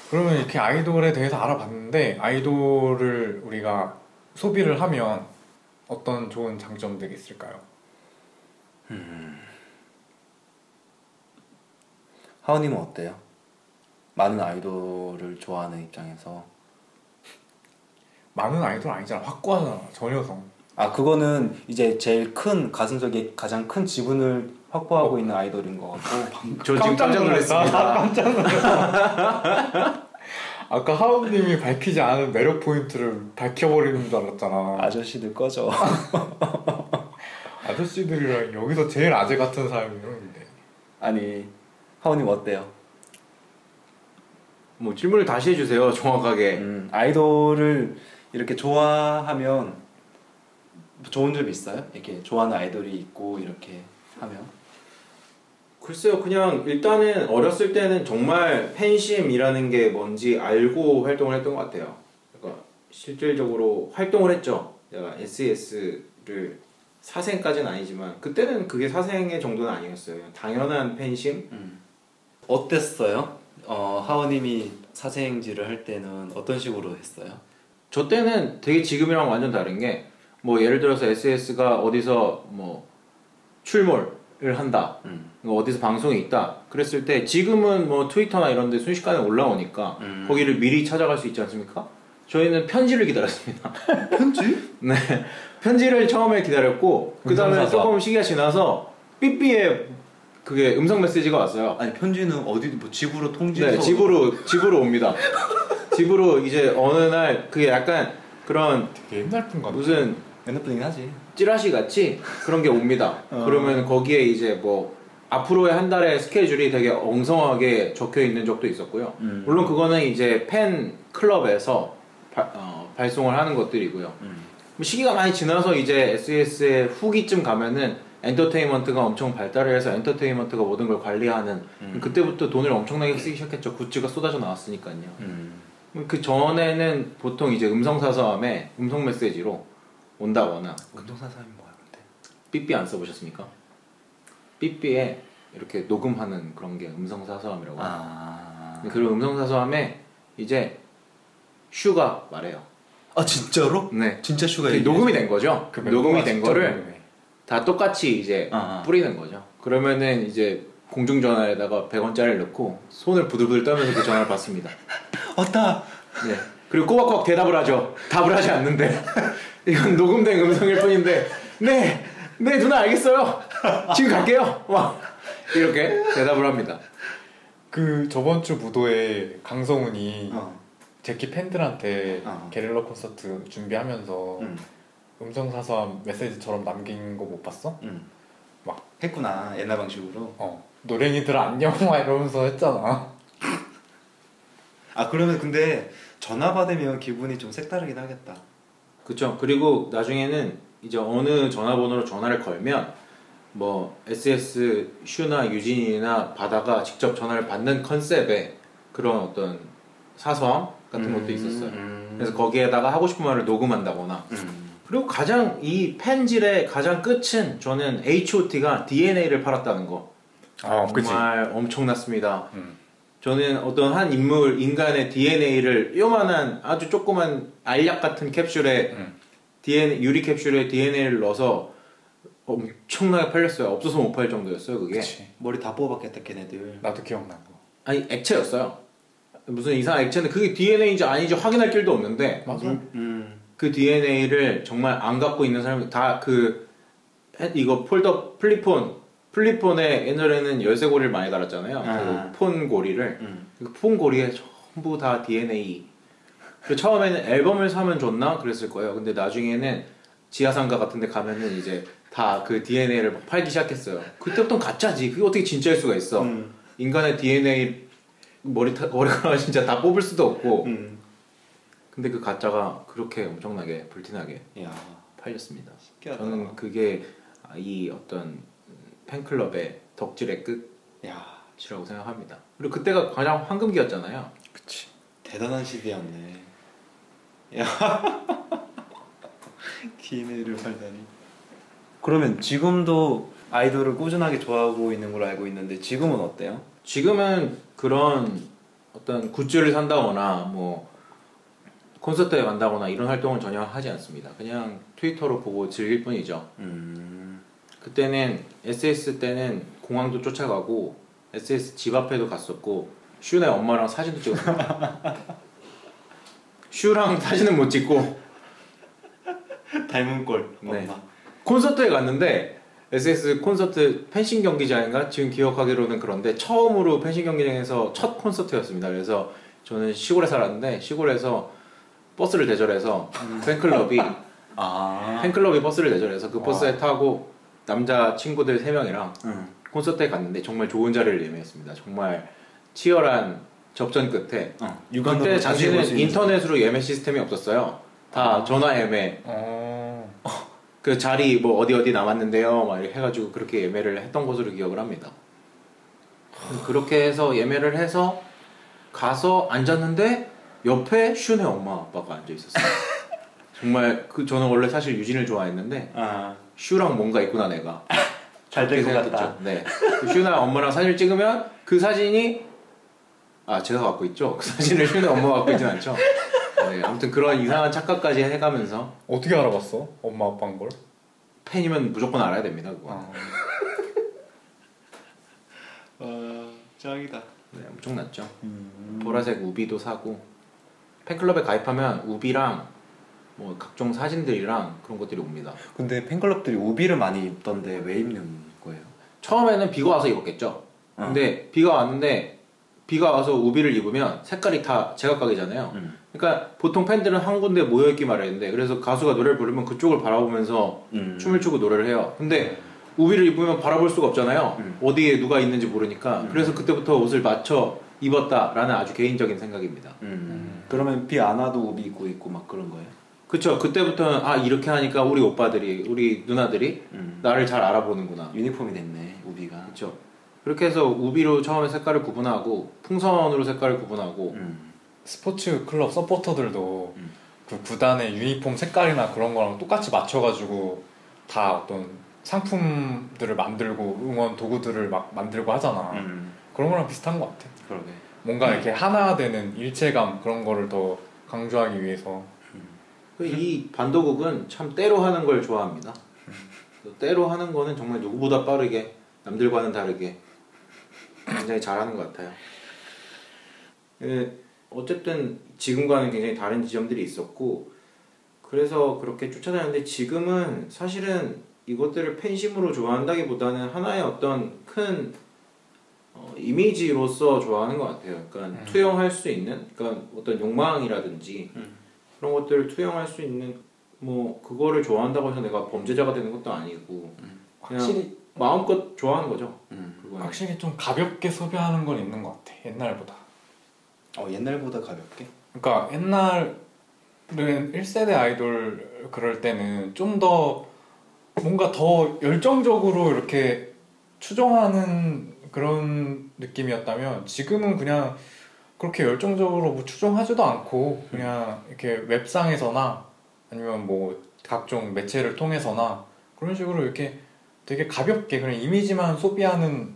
그러면 이렇게 아이돌에 대해서 알아봤는데 아이돌을 우리가 소비를 하면 어떤 좋은 장점들이 있을까요? 하우님은 어때요? 많은 아이돌을 좋아하는 입장에서 많은 아이돌 아니잖아. 확고하잖아. 전효성. 아 그거는 이제 제일 큰 가슴 속에 가장 큰 지분을 확보하고 있는 아이돌인 것 같고 저 지금 깜짝 놀랐습니다. 깜짝 놀랐다. 아까 하우님이 밝히지 않은 매력 포인트를 밝혀버리는 줄 알았잖아. 아저씨들 꺼져 아저씨들이랑 여기서 제일 아재 같은 사람이 형인데. 아니 하우님 어때요? 뭐 질문을 다시 해주세요. 정확하게. 음, 아이돌을 이렇게 좋아하면 좋은 점이 있어요? 이렇게 좋아하는 아이돌이 있고 이렇게 하면 글쎄요, 그냥 일단은 어렸을 때는 정말 팬심이라는 게 뭔지 알고 활동을 했던 것 같아요. 그러니까 실질적으로 활동을 했죠. 내가 SES를 사생까지는 아니지만 그때는 그게 사생의 정도는 아니었어요. 당연한 팬심. 음. 어땠어요? 어, 하원님이 사생행지를 할 때는 어떤 식으로 했어요? 저 때는 되게 지금이랑 완전 다른 게 뭐 예를 들어서 SS가 어디서 뭐 출몰을 한다. 음. 뭐 어디서 방송이 있다. 그랬을 때 지금은 뭐 트위터나 이런 데 순식간에 올라오니까 음. 거기를 미리 찾아갈 수 있지 않습니까? 저희는 편지를 기다렸습니다. 편지? 네. 편지를 처음에 기다렸고 그 다음에. 조금 시기가 지나서 삐삐에 그게 음성 메시지가 왔어요. 아니 편지는 어디 뭐 집으로 통지서 네, 집으로 집으로 옵니다. 집으로 이제 어느 날 그게 약간 그런 되게 옛날 분 같아. 무슨 분이긴 하지. 찌라시 같이 그런 게 옵니다. 어. 그러면 거기에 이제 뭐 앞으로의 한 달의 스케줄이 되게 엉성하게 적혀 있는 적도 있었고요. 음. 물론 그거는 이제 팬 클럽에서 바- 어, 발송을 하는 것들이고요. 음. 뭐 시기가 많이 지나서 이제 SES의 후기쯤 가면은 엔터테인먼트가 엄청 발달을 해서 엔터테인먼트가 모든 걸 관리하는 음. 그때부터 돈을 엄청나게 쓰기 시작했죠. 굿즈가 쏟아져 나왔으니까요. 음. 그 전에는 보통 이제 음성 사서함에 음성 메시지로 온다거나 운동사삼이 뭐야 근데? 삐삐 안 써보셨습니까? 삐삐에 이렇게 녹음하는 그런 게 음성 사서함이라고. 아. 그 음성 사서함에 이제 슈가 말해요. 아 진짜로? 네. 진짜 슈가 그? 녹음이 된 거죠. 그 녹음이 된 거를. 다 똑같이 이제 아, 아. 뿌리는 거죠. 그러면은 이제 공중전화에다가 100원짜리를 넣고 손을 부들부들 떨면서 그 전화를 받습니다. 왔다. 네. 그리고 꼬박꼬박 대답을 하죠. 답을 하지 않는데 이건 녹음된 음성일 뿐인데 네, 네 누나 알겠어요. 지금 갈게요. 막 이렇게 대답을 합니다. 그 저번 주 무도에 강성훈이 어. 제키 팬들한테 어. 게릴라 콘서트 준비하면서 음. 음성 사서함 메시지처럼 남긴 거 못 봤어? 음. 막 했구나 옛날 방식으로. 어 노랭이들 안녕 막 이러면서 했잖아. 아 그러면 근데 전화 받으면 기분이 좀 색다르긴 하겠다. 그렇죠. 그리고 나중에는 이제 어느 전화번호로 전화를 걸면 뭐 SS 슈나 유진이나 바다가 직접 전화를 받는 컨셉의 그런 어떤 사서함 같은 것도 있었어요. 음. 그래서 거기에다가 하고 싶은 말을 녹음한다거나 음. 그리고 가장 이 팬질의 가장 끝은 저는 H.O.T가 DNA를 팔았다는 거 어, 그치. 정말 엄청났습니다. 음. 저는 어떤 한 인물 인간의 DNA를 요만한 아주 조그만 알약 같은 캡슐에 음. DNA 유리 캡슐에 DNA를 넣어서 엄청나게 팔렸어요. 없어서 못 팔 정도였어요. 그게 그치. 머리 다 뽑았겠다 걔네들. 나도 기억나 거. 아니 액체였어요. 무슨 이상한 액체인데 그게 DNA인지 아닌지 확인할 길도 없는데 맞아. 음. 그 DNA를 정말 안 갖고 있는 사람이 다 그 이거 폴더 플립폰 플립폰에 옛날에는 열쇠고리를 많이 달았잖아요. 아. 그 폰 고리를 음. 그 폰 고리에 전부 다 DNA. 그 처음에는 앨범을 사면 좋나 그랬을 거예요. 근데 나중에는 지하상가 같은 데 가면은 이제 다 그 DNA를 팔기 시작했어요. 그때부터 가짜지. 그게 어떻게 진짜일 수가 있어? 음. 인간의 DNA 머리 타, 머리카락 진짜 다 뽑을 수도 없고. 음. 근데 그 가짜가 그렇게 엄청나게 불티나게 야 팔렸습니다. 신기하다. 저는 그게 이 어떤 팬클럽의 덕질의 야 끝이라고 생각합니다. 그리고 그때가 가장 황금기였잖아요. 그치. 대단한 시대였네. 야 DNA를 팔다니. 그러면 지금도 아이돌을 꾸준하게 좋아하고 있는 걸로 알고 있는데 지금은 어때요? 지금은 그런 어떤 굿즈를 산다거나 뭐 콘서트에 간다거나 이런 활동을 전혀 하지 않습니다. 그냥 트위터로 보고 즐길 뿐이죠. 음. 그때는 SS 때는 공항도 쫓아가고 SS 집 앞에도 갔었고 슈네 엄마랑 사진도 찍었습니다. 슈랑 사진은 못 찍고 닮은 꼴 네. 엄마. 콘서트에 갔는데 SS 콘서트 펜싱 경기장인가 지금 기억하기로는 그런데 처음으로 펜싱 경기장에서 첫 콘서트였습니다. 그래서 저는 시골에 살았는데 시골에서 버스를 대절해서 팬클럽이 아. 팬클럽이 버스를 대절해서 그 와. 버스에 타고 남자 친구들 세 명이랑 응. 콘서트에 갔는데 정말 좋은 자리를 예매했습니다. 정말 치열한 접전 끝에 어. 그때 당시에는 인터넷으로 예매 시스템이 없었어요. 다 아. 전화 예매. 어. 그 자리 뭐 어디 어디 남았는데요. 막 이렇게 해가지고 그렇게 예매를 했던 것으로 기억을 합니다. 그렇게 해서 예매를 해서 가서 앉았는데 옆에 슌의 엄마 아빠가 앉아 있었어요. 정말 그 저는 원래 사실 유진을 좋아했는데 아. 슈랑 뭔가 있구나 내가. 잘될 그렇게 것 같다. 생각했죠. 네. 그 슈나 엄마랑 사진을 찍으면 그 사진이 아 제가 갖고 있죠. 그 사진을 슈나 엄마가 갖고 있진 않죠. 네, 아무튼 그런 이상한 착각까지 해가면서 어떻게 알아봤어? 엄마 아빠인 걸? 팬이면 무조건 알아야 됩니다. 그거. 아, 와 짱이다. 네, 엄청났죠. 음. 보라색 우비도 사고 팬클럽에 가입하면 우비랑 뭐 각종 사진들이랑 그런 것들이 옵니다. 근데 팬클럽들이 우비를 많이 입던데 왜 입는 거예요? 처음에는 비가 와서 입었겠죠. 어. 근데 비가 왔는데 비가 와서 우비를 입으면 색깔이 다 제각각이잖아요. 음. 그러니까 보통 팬들은 한 군데 모여 있기 마련인데 그래서 가수가 노래를 부르면 그쪽을 바라보면서 음. 춤을 추고 노래를 해요. 근데 우비를 입으면 바라볼 수가 없잖아요. 음. 어디에 누가 있는지 모르니까. 그래서 그때부터 옷을 맞춰 입었다라는 아주 개인적인 생각입니다. 음. 그러면 비 안 와도 우비 입고 있고 막 그런 거예요? 그쵸. 그때부터는 아 이렇게 하니까 우리 오빠들이 우리 누나들이 음. 나를 잘 알아보는구나. 유니폼이 됐네 우비가. 그렇죠. 그렇게 해서 우비로 처음에 색깔을 구분하고 풍선으로 색깔을 구분하고 음. 스포츠 클럽 서포터들도 음. 그 구단의 유니폼 색깔이나 그런 거랑 똑같이 맞춰가지고 다 어떤 상품들을 만들고 응원 도구들을 막 만들고 하잖아. 음. 그런 거랑 비슷한 것 같아. 그러게. 뭔가 이렇게 하나 되는 일체감 그런 거를 더 강조하기 위해서 그 이 반도국은 참 때로 하는 걸 좋아합니다. 때로 하는 거는 정말 누구보다 빠르게 남들과는 다르게 굉장히 잘하는 것 같아요. 예, 어쨌든 지금과는 굉장히 다른 지점들이 있었고 그래서 그렇게 쫓아다녔는데 지금은 사실은 이것들을 팬심으로 좋아한다기보다는 하나의 어떤 큰 어, 이미지로서 좋아하는 것 같아요. 그러니까 음. 투영할 수 있는 그러니까 어떤 욕망이라든지 음. 그런 것들을 투영할 수 있는 뭐 그거를 좋아한다고 해서 내가 범죄자가 되는 것도 아니고 그냥 확실히 마음껏 좋아하는 거죠. 음. 확실히 좀 가볍게 소비하는 건 있는 것 같아 옛날보다. 어 옛날보다 가볍게. 그러니까 옛날은 1세대 아이돌 그럴 때는 좀 더 뭔가 더 열정적으로 이렇게 추종하는 그런 느낌이었다면 지금은 그냥 그렇게 열정적으로 뭐 추종하지도 않고 그냥 이렇게 웹상에서나 아니면 뭐 각종 매체를 통해서나 그런 식으로 이렇게 되게 가볍게 그냥 이미지만 소비하는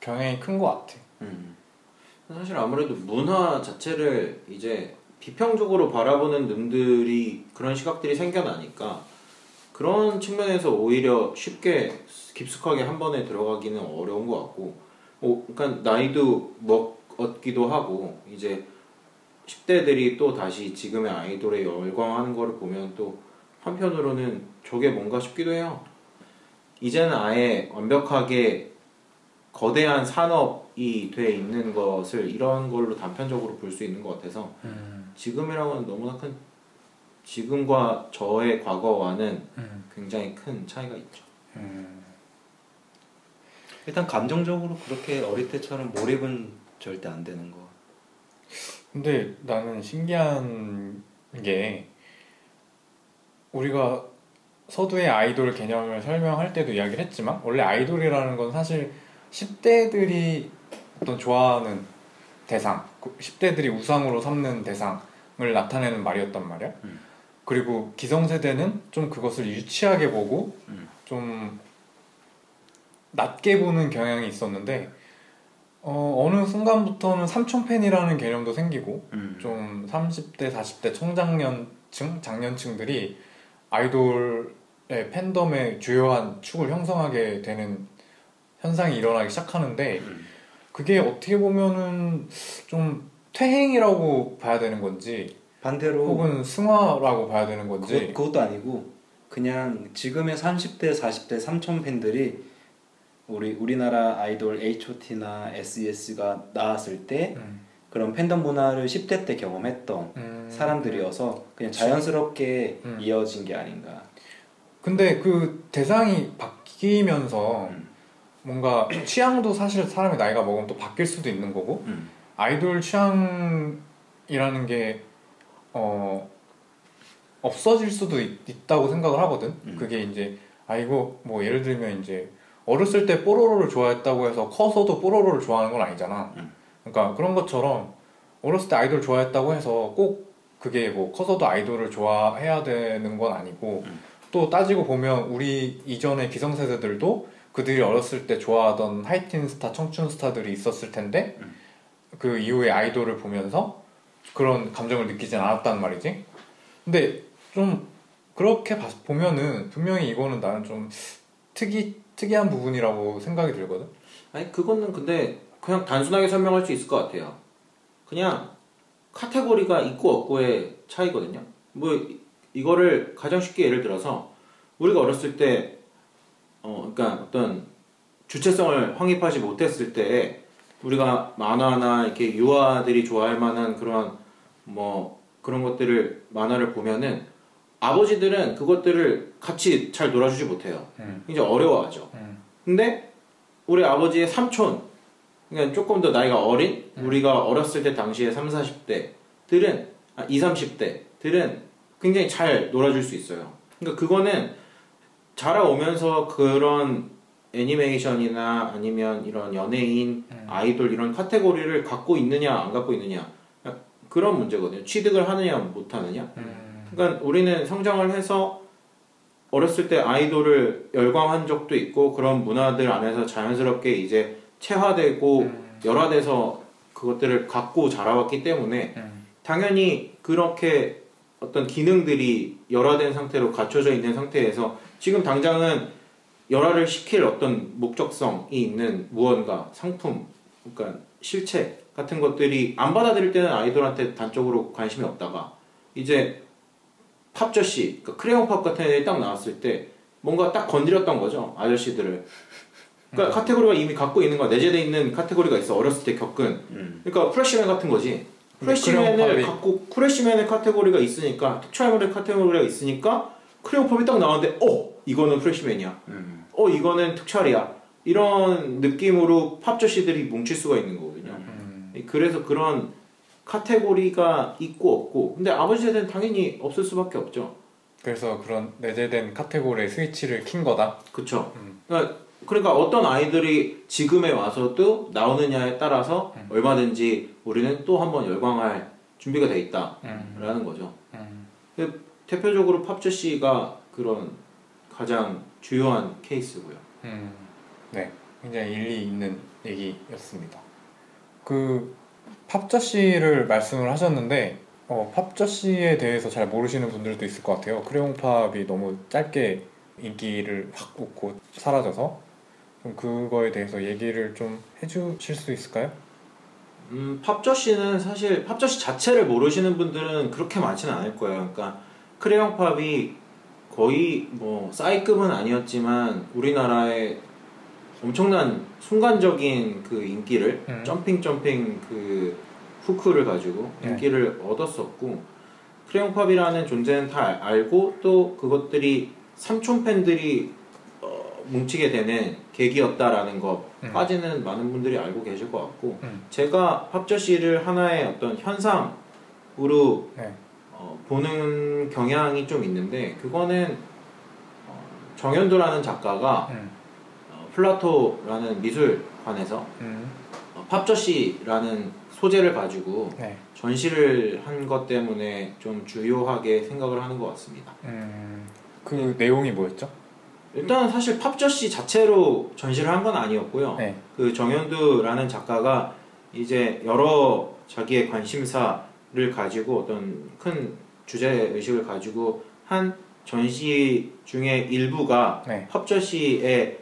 경향이 큰 것 같아. 음. 사실 아무래도 문화 자체를 이제 비평적으로 바라보는 놈들이 그런 시각들이 생겨나니까 그런 측면에서 오히려 쉽게 깊숙하게 한 번에 들어가기는 어려운 것 같고 뭐 그러니까 나이도 먹 었기도 하고 이제 10대들이 또 다시 지금의 아이돌에 열광하는 거를 보면 또 한편으로는 저게 뭔가 싶기도 해요. 이제는 아예 완벽하게 거대한 산업이 돼 있는 것을 이런 걸로 단편적으로 볼 수 있는 것 같아서 지금이랑은 너무나 큰 지금과 저의 과거와는 음. 굉장히 큰 차이가 있죠. 음. 일단 감정적으로 그렇게 어릴 때처럼 몰입은 절대 안 되는 거. 근데 나는 신기한 게 우리가 서두의 아이돌 개념을 설명할 때도 이야기를 했지만 원래 아이돌이라는 건 사실 10대들이 어떤 좋아하는 대상, 10대들이 우상으로 삼는 대상을 나타내는 말이었단 말이야. 음. 그리고 기성세대는 좀 그것을 유치하게 보고 음. 좀 낮게 보는 경향이 있었는데 어, 어느 순간부터는 삼촌 팬이라는 개념도 생기고 음. 좀 30대, 40대 청장년층, 장년층들이 아이돌의 팬덤의 주요한 축을 형성하게 되는 현상이 일어나기 시작하는데 음. 그게 어떻게 보면은 좀 퇴행이라고 봐야 되는 건지 반대로 혹은 승화라고 봐야 되는 건지 그것, 그것도 아니고 그냥 지금의 30대 40대 삼촌 팬들이 우리 우리나라 아이돌 H.O.T나 S.E.S가 나왔을 때 음, 그런 팬덤 문화를 10대 때 경험했던 음. 사람들이어서 그냥 자연스럽게 음. 이어진 게 아닌가. 근데 그 대상이 바뀌면서 음. 뭔가 취향도 사실 사람의 나이가 먹으면 또 바뀔 수도 있는 거고 음. 아이돌 취향이라는 게 어, 없어질 수도 있, 다고 생각을 하거든. 음. 그게 이제 아이고 뭐 예를 들면 이제 어렸을 때 뽀로로를 좋아했다고 해서 커서도 뽀로로를 좋아하는 건 아니잖아. 음. 그러니까 그런 것처럼 어렸을 때 아이돌 좋아했다고 해서 꼭 그게 뭐 커서도 아이돌을 좋아해야 되는 건 아니고 음. 또 따지고 보면 우리 이전의 기성세대들도 그들이 어렸을 때 좋아하던 하이틴 스타, 청춘 스타들이 있었을 텐데 그 이후에 아이돌을 보면서 그런 감정을 느끼진 않았단 말이지. 근데 좀 그렇게 봐- 보면은 분명히 이거는 나는 좀 특이 특이한 부분이라고 생각이 들거든. 아니 그거는 근데 그냥 단순하게 설명할 수 있을 것 같아요. 그냥 카테고리가 있고 없고의 차이거든요. 뭐 이- 이거를 가장 쉽게 예를 들어서 우리가 어렸을 때 어, 그러니까 어떤 주체성을 확립하지 못했을 때 우리가 만화나 이렇게 유아들이 좋아할 만한 그런 뭐 그런 것들을 만화를 보면은 아버지들은 그것들을 같이 잘 놀아주지 못해요. 음. 이제 어려워하죠. 음. 근데 우리 아버지의 삼촌, 그러니까 조금 더 나이가 어린 우리가 어렸을 때 당시에 3, 40대들은 아, 2, 30대들은 굉장히 잘 놀아줄 수 있어요. 그러니까 그거는 자라오면서 그런 애니메이션이나 아니면 이런 연예인, 아이돌 이런 카테고리를 갖고 있느냐 안 갖고 있느냐 그런 문제거든요. 취득을 하느냐 못 하느냐. 음. 그러니까 우리는 성장을 해서 어렸을 때 아이돌을 열광한 적도 있고 그런 문화들 안에서 자연스럽게 이제 체화되고 열화돼서 그것들을 갖고 자라왔기 때문에 음. 당연히 그렇게 어떤 기능들이 열화된 상태로 갖춰져 있는 상태에서 지금 당장은 열화를 시킬 어떤 목적성이 있는 무언가 상품 그러니까 실체 같은 것들이 안 받아들일 때는 아이돌한테 단적으로 관심이 없다가 이제 팝저씨 그러니까 크레용 팝 같은 애들이 딱 나왔을 때 뭔가 딱 건드렸던 거죠 아저씨들을. 그러니까 카테고리가 이미 갖고 있는 거야. 내재돼 있는 카테고리가 있어 어렸을 때 겪은. 그러니까 프레시맨 같은 거지. 프레시맨을 크레용팝이- 갖고 프레시맨의 카테고리가 있으니까 특촬물의 카테고리가 있으니까 크레용 팝이 딱 나왔는데 어 이거는 프레시맨이야. 어 이거는 특촬이야. 이런 느낌으로 팝저씨들이 뭉칠 수가 있는 거거든요. 음. 그래서 그런 카테고리가 있고 없고 근데 아버지 세대는 당연히 없을 수밖에 없죠 그래서 그런 내재된 카테고리의 스위치를 킨 거다. 그쵸 음. 그러니까, 그러니까 어떤 아이들이 지금에 와서도 나오느냐에 따라서 음. 얼마든지 우리는 또 한번 열광할 준비가 돼 있다라는 음. 거죠 음. 대표적으로 팝저씨가 그런 가장 주요한 케이스고요 음, 네, 굉장히 일리 있는 얘기였습니다. 그 팝저씨를 말씀을 하셨는데 어, 팝저씨에 대해서 잘 모르시는 분들도 있을 것 같아요. 크레용팝이 너무 짧게 인기를 확 웃고 사라져서 좀 그거에 대해서 얘기를 좀 해주실 수 있을까요? 음, 팝저씨는 사실 팝저씨 자체를 모르시는 분들은 그렇게 많지는 않을 거예요. 그러니까 크레용 팝이 거의 뭐 싸이급은 아니었지만 우리나라에 엄청난 순간적인 그 인기를 음. 점핑 점핑 그 후크를 가지고 네. 인기를 얻었었고 크레용 팝이라는 존재는 다 알- 알고 또 그것들이 삼촌 팬들이 어, 뭉치게 되는 계기였다라는 것까지는 많은 분들이 알고 계실 것 같고 음. 제가 팝저씨를 하나의 어떤 현상으로 네. 어, 보는 경향이 좀 있는데 그거는 어, 정연두라는 작가가 음. 어, 플라토라는 미술관에서 음. 어, 팝저씨라는 소재를 가지고 네. 전시를 한 것 때문에 좀 주요하게 생각을 하는 것 같습니다. 음. 그 내용이 뭐였죠? 일단 사실 팝저씨 자체로 전시를 한 건 아니었고요. 네. 그 정현두라는 작가가 이제 여러 자기의 관심사를 가지고 어떤 큰 주제 의식을 가지고 한 전시 중에 일부가 네. 팝저씨에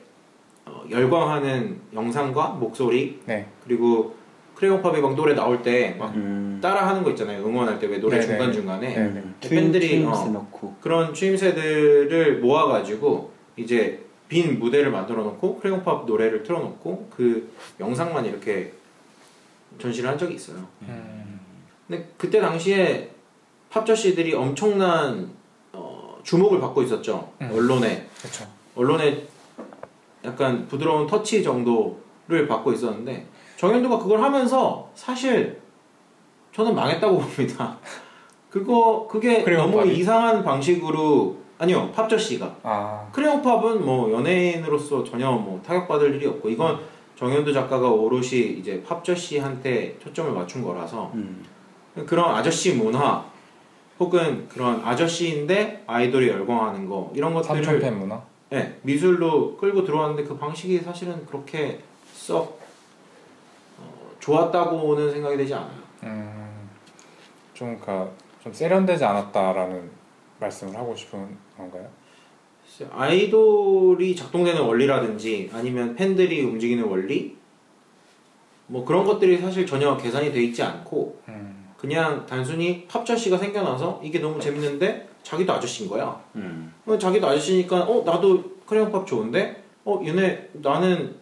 어, 열광하는 영상과 목소리 네. 그리고 크레용 팝이 막 노래 나올 때 막 음. 따라하는 거 있잖아요. 응원할 때 왜 노래 네네. 중간 중간에 네. 네. 팬들이, 트윈스 어, 넣고 그런 추임새들을 모아가지고 이제 빈 무대를 만들어 놓고 크레용팝 노래를 틀어놓고 그 영상만 이렇게 전시를 한 적이 있어요. 음. 근데 그때 당시에 팝저씨들이 엄청난 어, 주목을 받고 있었죠. 음. 언론에 그렇죠. 언론에 약간 부드러운 터치 정도를 받고 있었는데 정현두가 그걸 하면서 사실 저는 망했다고 봅니다. 그거 그게 너무 팝이? 이상한 방식으로 아니요 팝저 씨가 아. 크레용 팝은 뭐 연예인으로서 전혀 뭐 타격받을 일이 없고 이건 정현두 작가가 오롯이 이제 팝저 씨한테 초점을 맞춘 거라서 음. 그런 아저씨 문화 혹은 그런 아저씨인데 아이돌이 열광하는 거 이런 것들을 삼촌 팬 문화. 네, 미술로 끌고 들어왔는데 그 방식이 사실은 그렇게 썩 어, 좋았다고는 생각이 되지 않아요. 음, 좀, 그니까, 좀 세련되지 않았다라는 말씀을 하고 싶은 건가요? 아이돌이 작동되는 원리라든지 아니면 팬들이 움직이는 원리 뭐 그런 것들이 사실 전혀 계산이 돼 있지 않고 음, 그냥 단순히 팝저씨가 생겨나서 이게 너무 재밌는데 자기도 아저씨인 거야. 음. 어, 자기도 아저씨니까 어 나도 크레용팝 좋은데 어 얘네 나는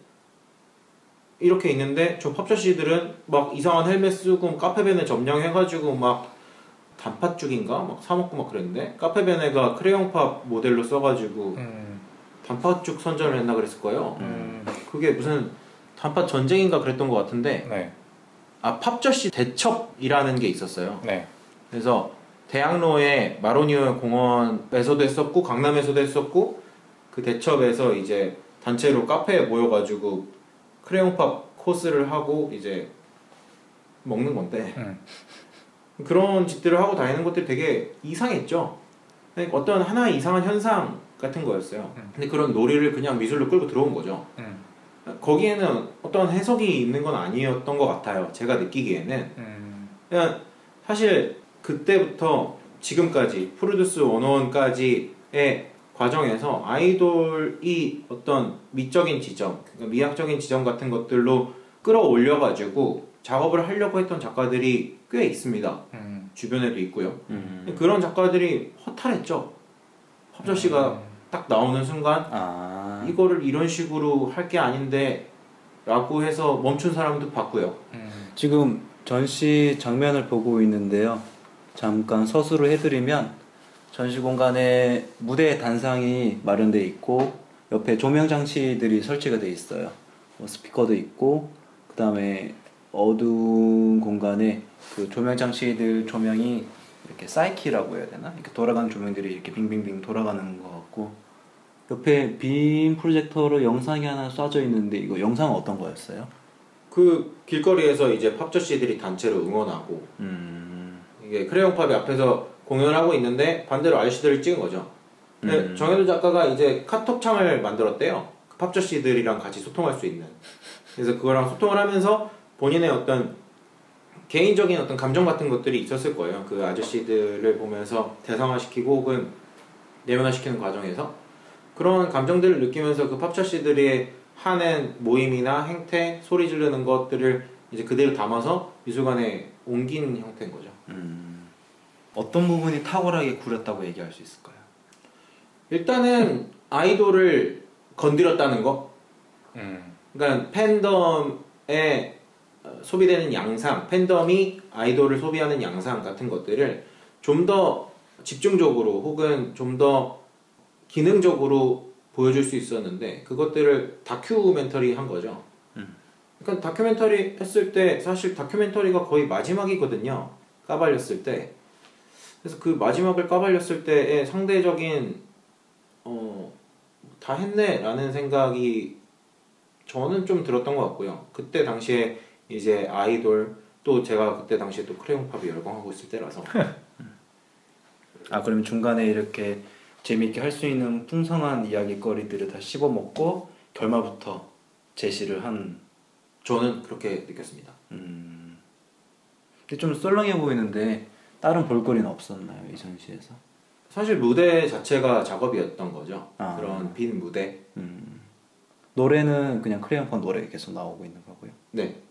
이렇게 있는데 저 팝저씨들은 막 이상한 헬멧 쓰고 카페벤에 점령해가지고 막 단팥죽인가 막 사먹고 막 그랬는데 카페벤에가 크레용팝 모델로 써가지고 음, 단팥죽 선전을 했나 그랬을 거예요. 음, 그게 무슨 단팥 전쟁인가 그랬던 것 같은데 네, 아 팝저씨 대첩이라는 게 있었어요. 네. 그래서 대학로에 마로니오 공원에서도 했었고 강남에서도 했었고 그 대첩에서 이제 단체로 카페에 모여가지고 크레용팝 코스를 하고 이제 먹는 건데 음. 그런 짓들을 하고 다니는 것들이 되게 이상했죠. 어떤 하나의 이상한 현상 같은 거였어요. 음. 근데 그런 놀이를 그냥 미술로 끌고 들어온 거죠. 음, 거기에는 어떤 해석이 있는 건 아니었던 것 같아요. 제가 느끼기에는 음, 그냥 사실 그때부터 지금까지 프로듀스 101까지의 과정에서 아이돌이 어떤 미적인 지점, 그러니까 미학적인 지점 같은 것들로 끌어올려가지고 작업을 하려고 했던 작가들이 꽤 있습니다. 음. 주변에도 있고요. 음. 그런 작가들이 허탈했죠. 팝저 씨가 딱 나오는 순간 아. 이거를 이런 식으로 할 게 아닌데 라고 해서 멈춘 사람도 봤고요. 음, 지금 전시 장면을 보고 있는데요. 잠깐 서술을 해드리면 전시 공간에 무대 단상이 마련돼 있고 옆에 조명 장치들이 설치가 돼 있어요. 뭐 스피커도 있고 그 다음에 어두운 공간에 그 조명 장치들 조명이 이렇게 사이키라고 해야 되나? 이렇게 돌아가는 조명들이 이렇게 빙빙빙 돌아가는 것 같고 옆에 빔 프로젝터로 영상이 하나 쏴져 있는데 이거 영상은 어떤 거였어요? 그 길거리에서 이제 팝저 씨들이 단체로 응원하고 음. 이게 크레용 팝이 앞에서 공연을 하고 있는데 반대로 아저씨들을 찍은 거죠. 근데 음. 정현우 작가가 이제 카톡 창을 만들었대요. 그 팝저 씨들이랑 같이 소통할 수 있는. 그래서 그거랑 소통을 하면서 본인의 어떤 개인적인 어떤 감정 같은 것들이 있었을 거예요. 그 아저씨들을 보면서 대상화시키고 혹은 내면화시키는 과정에서 그런 감정들을 느끼면서 그 팝저 씨들이 하는 모임이나 행태, 소리 지르는 것들을 이제 그대로 담아서 미술관에 옮긴 형태인 거죠. 음. 어떤 부분이 탁월하게 구렸다고 얘기할 수 있을까요? 일단은 아이돌을 건드렸다는 거. 음, 그러니까 팬덤에 어, 소비되는 양상, 팬덤이 아이돌을 소비하는 양상 같은 것들을 좀 더 집중적으로 혹은 좀 더 기능적으로 보여줄 수 있었는데 그것들을 다큐멘터리 한 거죠. 음. 그러니까 다큐멘터리 했을 때 사실 다큐멘터리가 거의 마지막이거든요. 까발렸을 때. 그래서 그 마지막을 까발렸을 때의 상대적인 어, 다 했네라는 생각이 저는 좀 들었던 것 같고요. 그때 당시에 이제 아이돌 또 제가 그때 당시에 또 크레용팝이 열광하고 있을 때라서 아 그러면 중간에 이렇게 재미있게 할 수 있는 풍성한 이야기거리들을 다 씹어먹고 결말부터 제시를 한 저는 그렇게 느꼈습니다. 음. 근데 좀 썰렁해 보이는데 다른 볼거리는 없었나요 이 전시에서? 사실 무대 자체가 작업이었던 거죠. 아. 그런 빈 무대. 음. 노래는 그냥 크레용팝 노래 계속 나오고 있는 거고요. 네.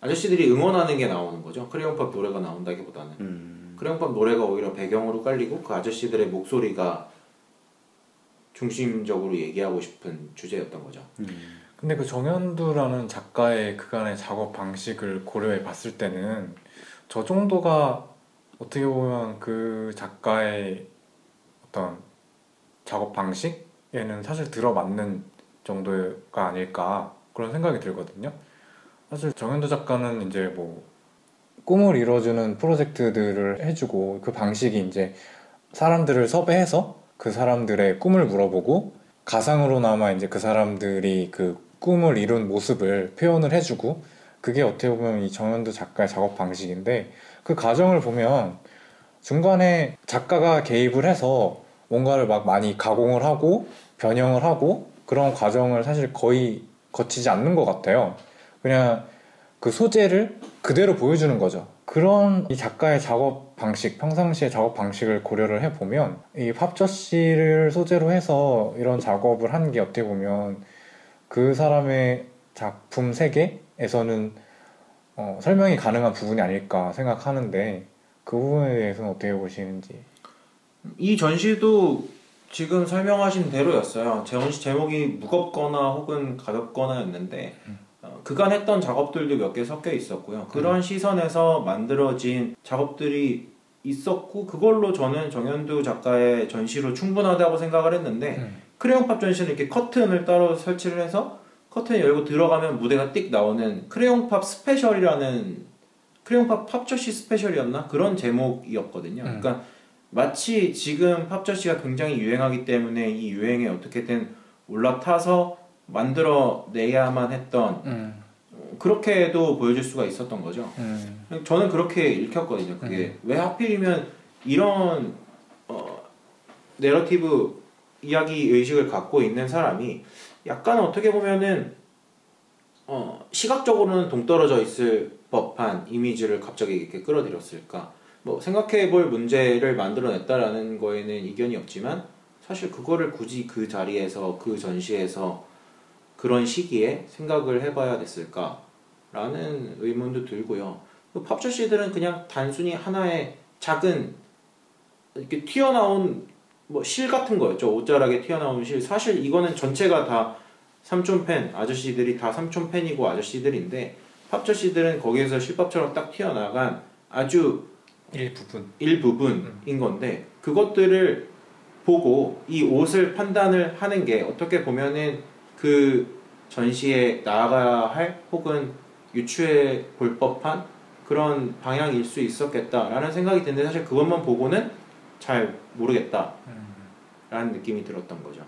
아저씨들이 응원하는 게 나오는 거죠. 크레용팝 노래가 나온다기보다는. 음. 크레용팝 노래가 오히려 배경으로 깔리고 그 아저씨들의 목소리가 중심적으로 얘기하고 싶은 주제였던 거죠. 음. 근데 그 정현두라는 작가의 그간의 작업 방식을 고려해 봤을 때는 저 정도가 어떻게 보면 그 작가의 어떤 작업 방식에는 사실 들어맞는 정도가 아닐까 그런 생각이 들거든요. 사실 정현두 작가는 이제 뭐 꿈을 이뤄주는 프로젝트들을 해주고 그 방식이 이제 사람들을 섭외해서 그 사람들의 꿈을 물어보고 가상으로나마 이제 그 사람들이 그 꿈을 이룬 모습을 표현을 해주고 그게 어떻게 보면 이 정현두 작가의 작업 방식인데 그 과정을 보면 중간에 작가가 개입을 해서 뭔가를 막 많이 가공을 하고 변형을 하고 그런 과정을 사실 거의 거치지 않는 것 같아요. 그냥 그 소재를 그대로 보여주는 거죠. 그런 이 작가의 작업 방식, 평상시의 작업 방식을 고려를 해보면 이 팝저씨를 소재로 해서 이런 작업을 하는 게 어떻게 보면 그 사람의 작품 세계에서는 어, 설명이 가능한 부분이 아닐까 생각하는데 그 부분에 대해서는 어떻게 보시는지 이 전시도 지금 설명하신 대로였어요. 전시 제목이 무겁거나 혹은 가볍거나였는데 어, 그간 했던 작업들도 몇 개 섞여 있었고요. 그런 시선에서 만들어진 작업들이 있었고 그걸로 저는 정현두 작가의 전시로 충분하다고 생각을 했는데 음. 크레용 팝 전시는 이렇게 커튼을 따로 설치를 해서 커튼 열고 들어가면 무대가 띡 나오는 크레용 팝 스페셜이라는 크레용 팝 팝저씨 스페셜이었나 그런 제목이었거든요. 음. 그러니까 마치 지금 팝저씨가 굉장히 유행하기 때문에 이 유행에 어떻게든 올라타서 만들어내야만 했던 음, 어, 그렇게도 보여줄 수가 있었던 거죠. 음, 저는 그렇게 읽혔거든요. 그게 왜 하필이면 이런 어, 내러티브 이야기 의식을 갖고 있는 사람이 약간 어떻게 보면은 어, 시각적으로는 동떨어져 있을 법한 이미지를 갑자기 이렇게 끌어들였을까? 뭐 생각해 볼 문제를 만들어냈다라는 거에는 이견이 없지만 사실 그거를 굳이 그 자리에서 그 전시에서 그런 시기에 생각을 해봐야 됐을까라는 의문도 들고요. 그 팝저씨들은 그냥 단순히 하나의 작은 이렇게 튀어나온 뭐 실 같은 거였죠. 옷자락에 튀어나온 실. 사실 이거는 전체가 다 삼촌 팬 아저씨들이 다 삼촌 팬이고 아저씨들인데 팝저씨들은 거기에서 실밥처럼 딱 튀어나간 아주 일부분 일부분인 건데 그것들을 보고 이 옷을 판단을 하는 게 어떻게 보면은 그 전시에 나아가야 할 혹은 유추해 볼 법한 그런 방향일 수 있었겠다라는 생각이 드는데 사실 그것만 보고는 잘 모르겠다 라는 음, 느낌이 들었던 거죠.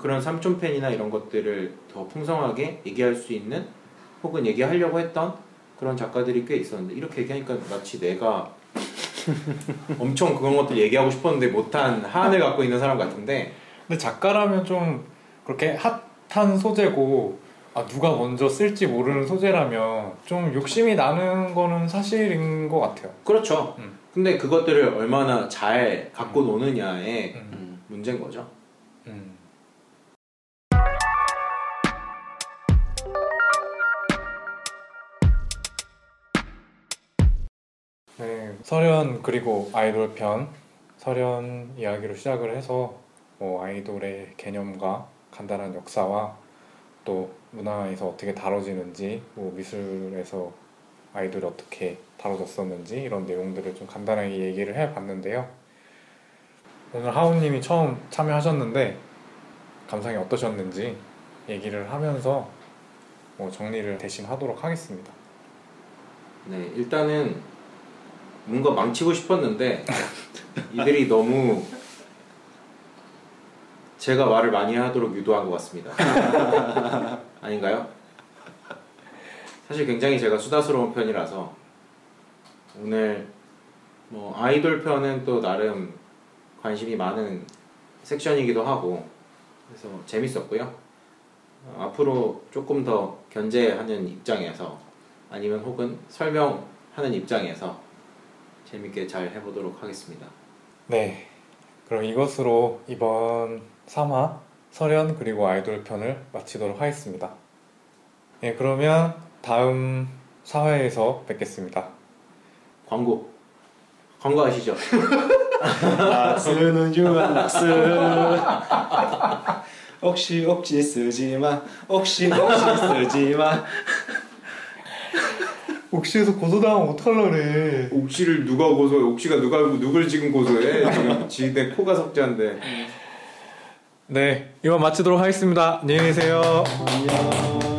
그런 삼촌 팬이나 이런 것들을 더 풍성하게 얘기할 수 있는 혹은 얘기하려고 했던 그런 작가들이 꽤 있었는데 이렇게 얘기하니까 마치 내가 엄청 그런 것들 얘기하고 싶었는데 못한 한을 갖고 있는 사람 같은데 근데 작가라면 좀 그렇게 핫한 소재고 아, 누가 먼저 쓸지 모르는 소재라면 좀 욕심이 나는 거는 사실인 것 같아요. 그렇죠. 음. 근데 그것들을 얼마나 잘 갖고 노느냐의 음, 음. 문제인 거죠. 음. 네, 설현 그리고 아이돌 편 설현 이야기로 시작을 해서 뭐 아이돌의 개념과 간단한 역사와 또 문화에서 어떻게 다뤄지는지 뭐 미술에서 아이돌이 어떻게 다뤄졌었는지 이런 내용들을 좀 간단하게 얘기를 해봤는데요. 오늘 하우님이 처음 참여하셨는데 감상이 어떠셨는지 얘기를 하면서 뭐 정리를 대신 하도록 하겠습니다. 네, 일단은 뭔가 망치고 싶었는데 이들이 너무 제가 말을 많이 하도록 유도한 것 같습니다. 아닌가요? 사실 굉장히 제가 수다스러운 편이라서 오늘 뭐 아이돌 편은 또 나름 관심이 많은 섹션이기도 하고 그래서 재밌었고요. 어, 앞으로 조금 더 견제하는 입장에서 아니면 혹은 설명하는 입장에서 재밌게 잘 해보도록 하겠습니다. 네, 그럼 이것으로 이번 3화 설현 그리고 아이돌 편을 마치도록 하겠습니다. 네, 그러면 다음 4회에서 뵙겠습니다. 광고 광고 아시죠? 쓰는 유한 낙스 혹시 혹시 쓰지 마 혹시 혹시 쓰지 마 옥시에서 고소당하면 어떡하려래. 옥시를 누가 고소해? 옥시가 누가 누굴 지금 고소해? 지금 지대 코가 석자인데. 네, 이만 마치도록 하겠습니다. 안녕히 계세요. 안녕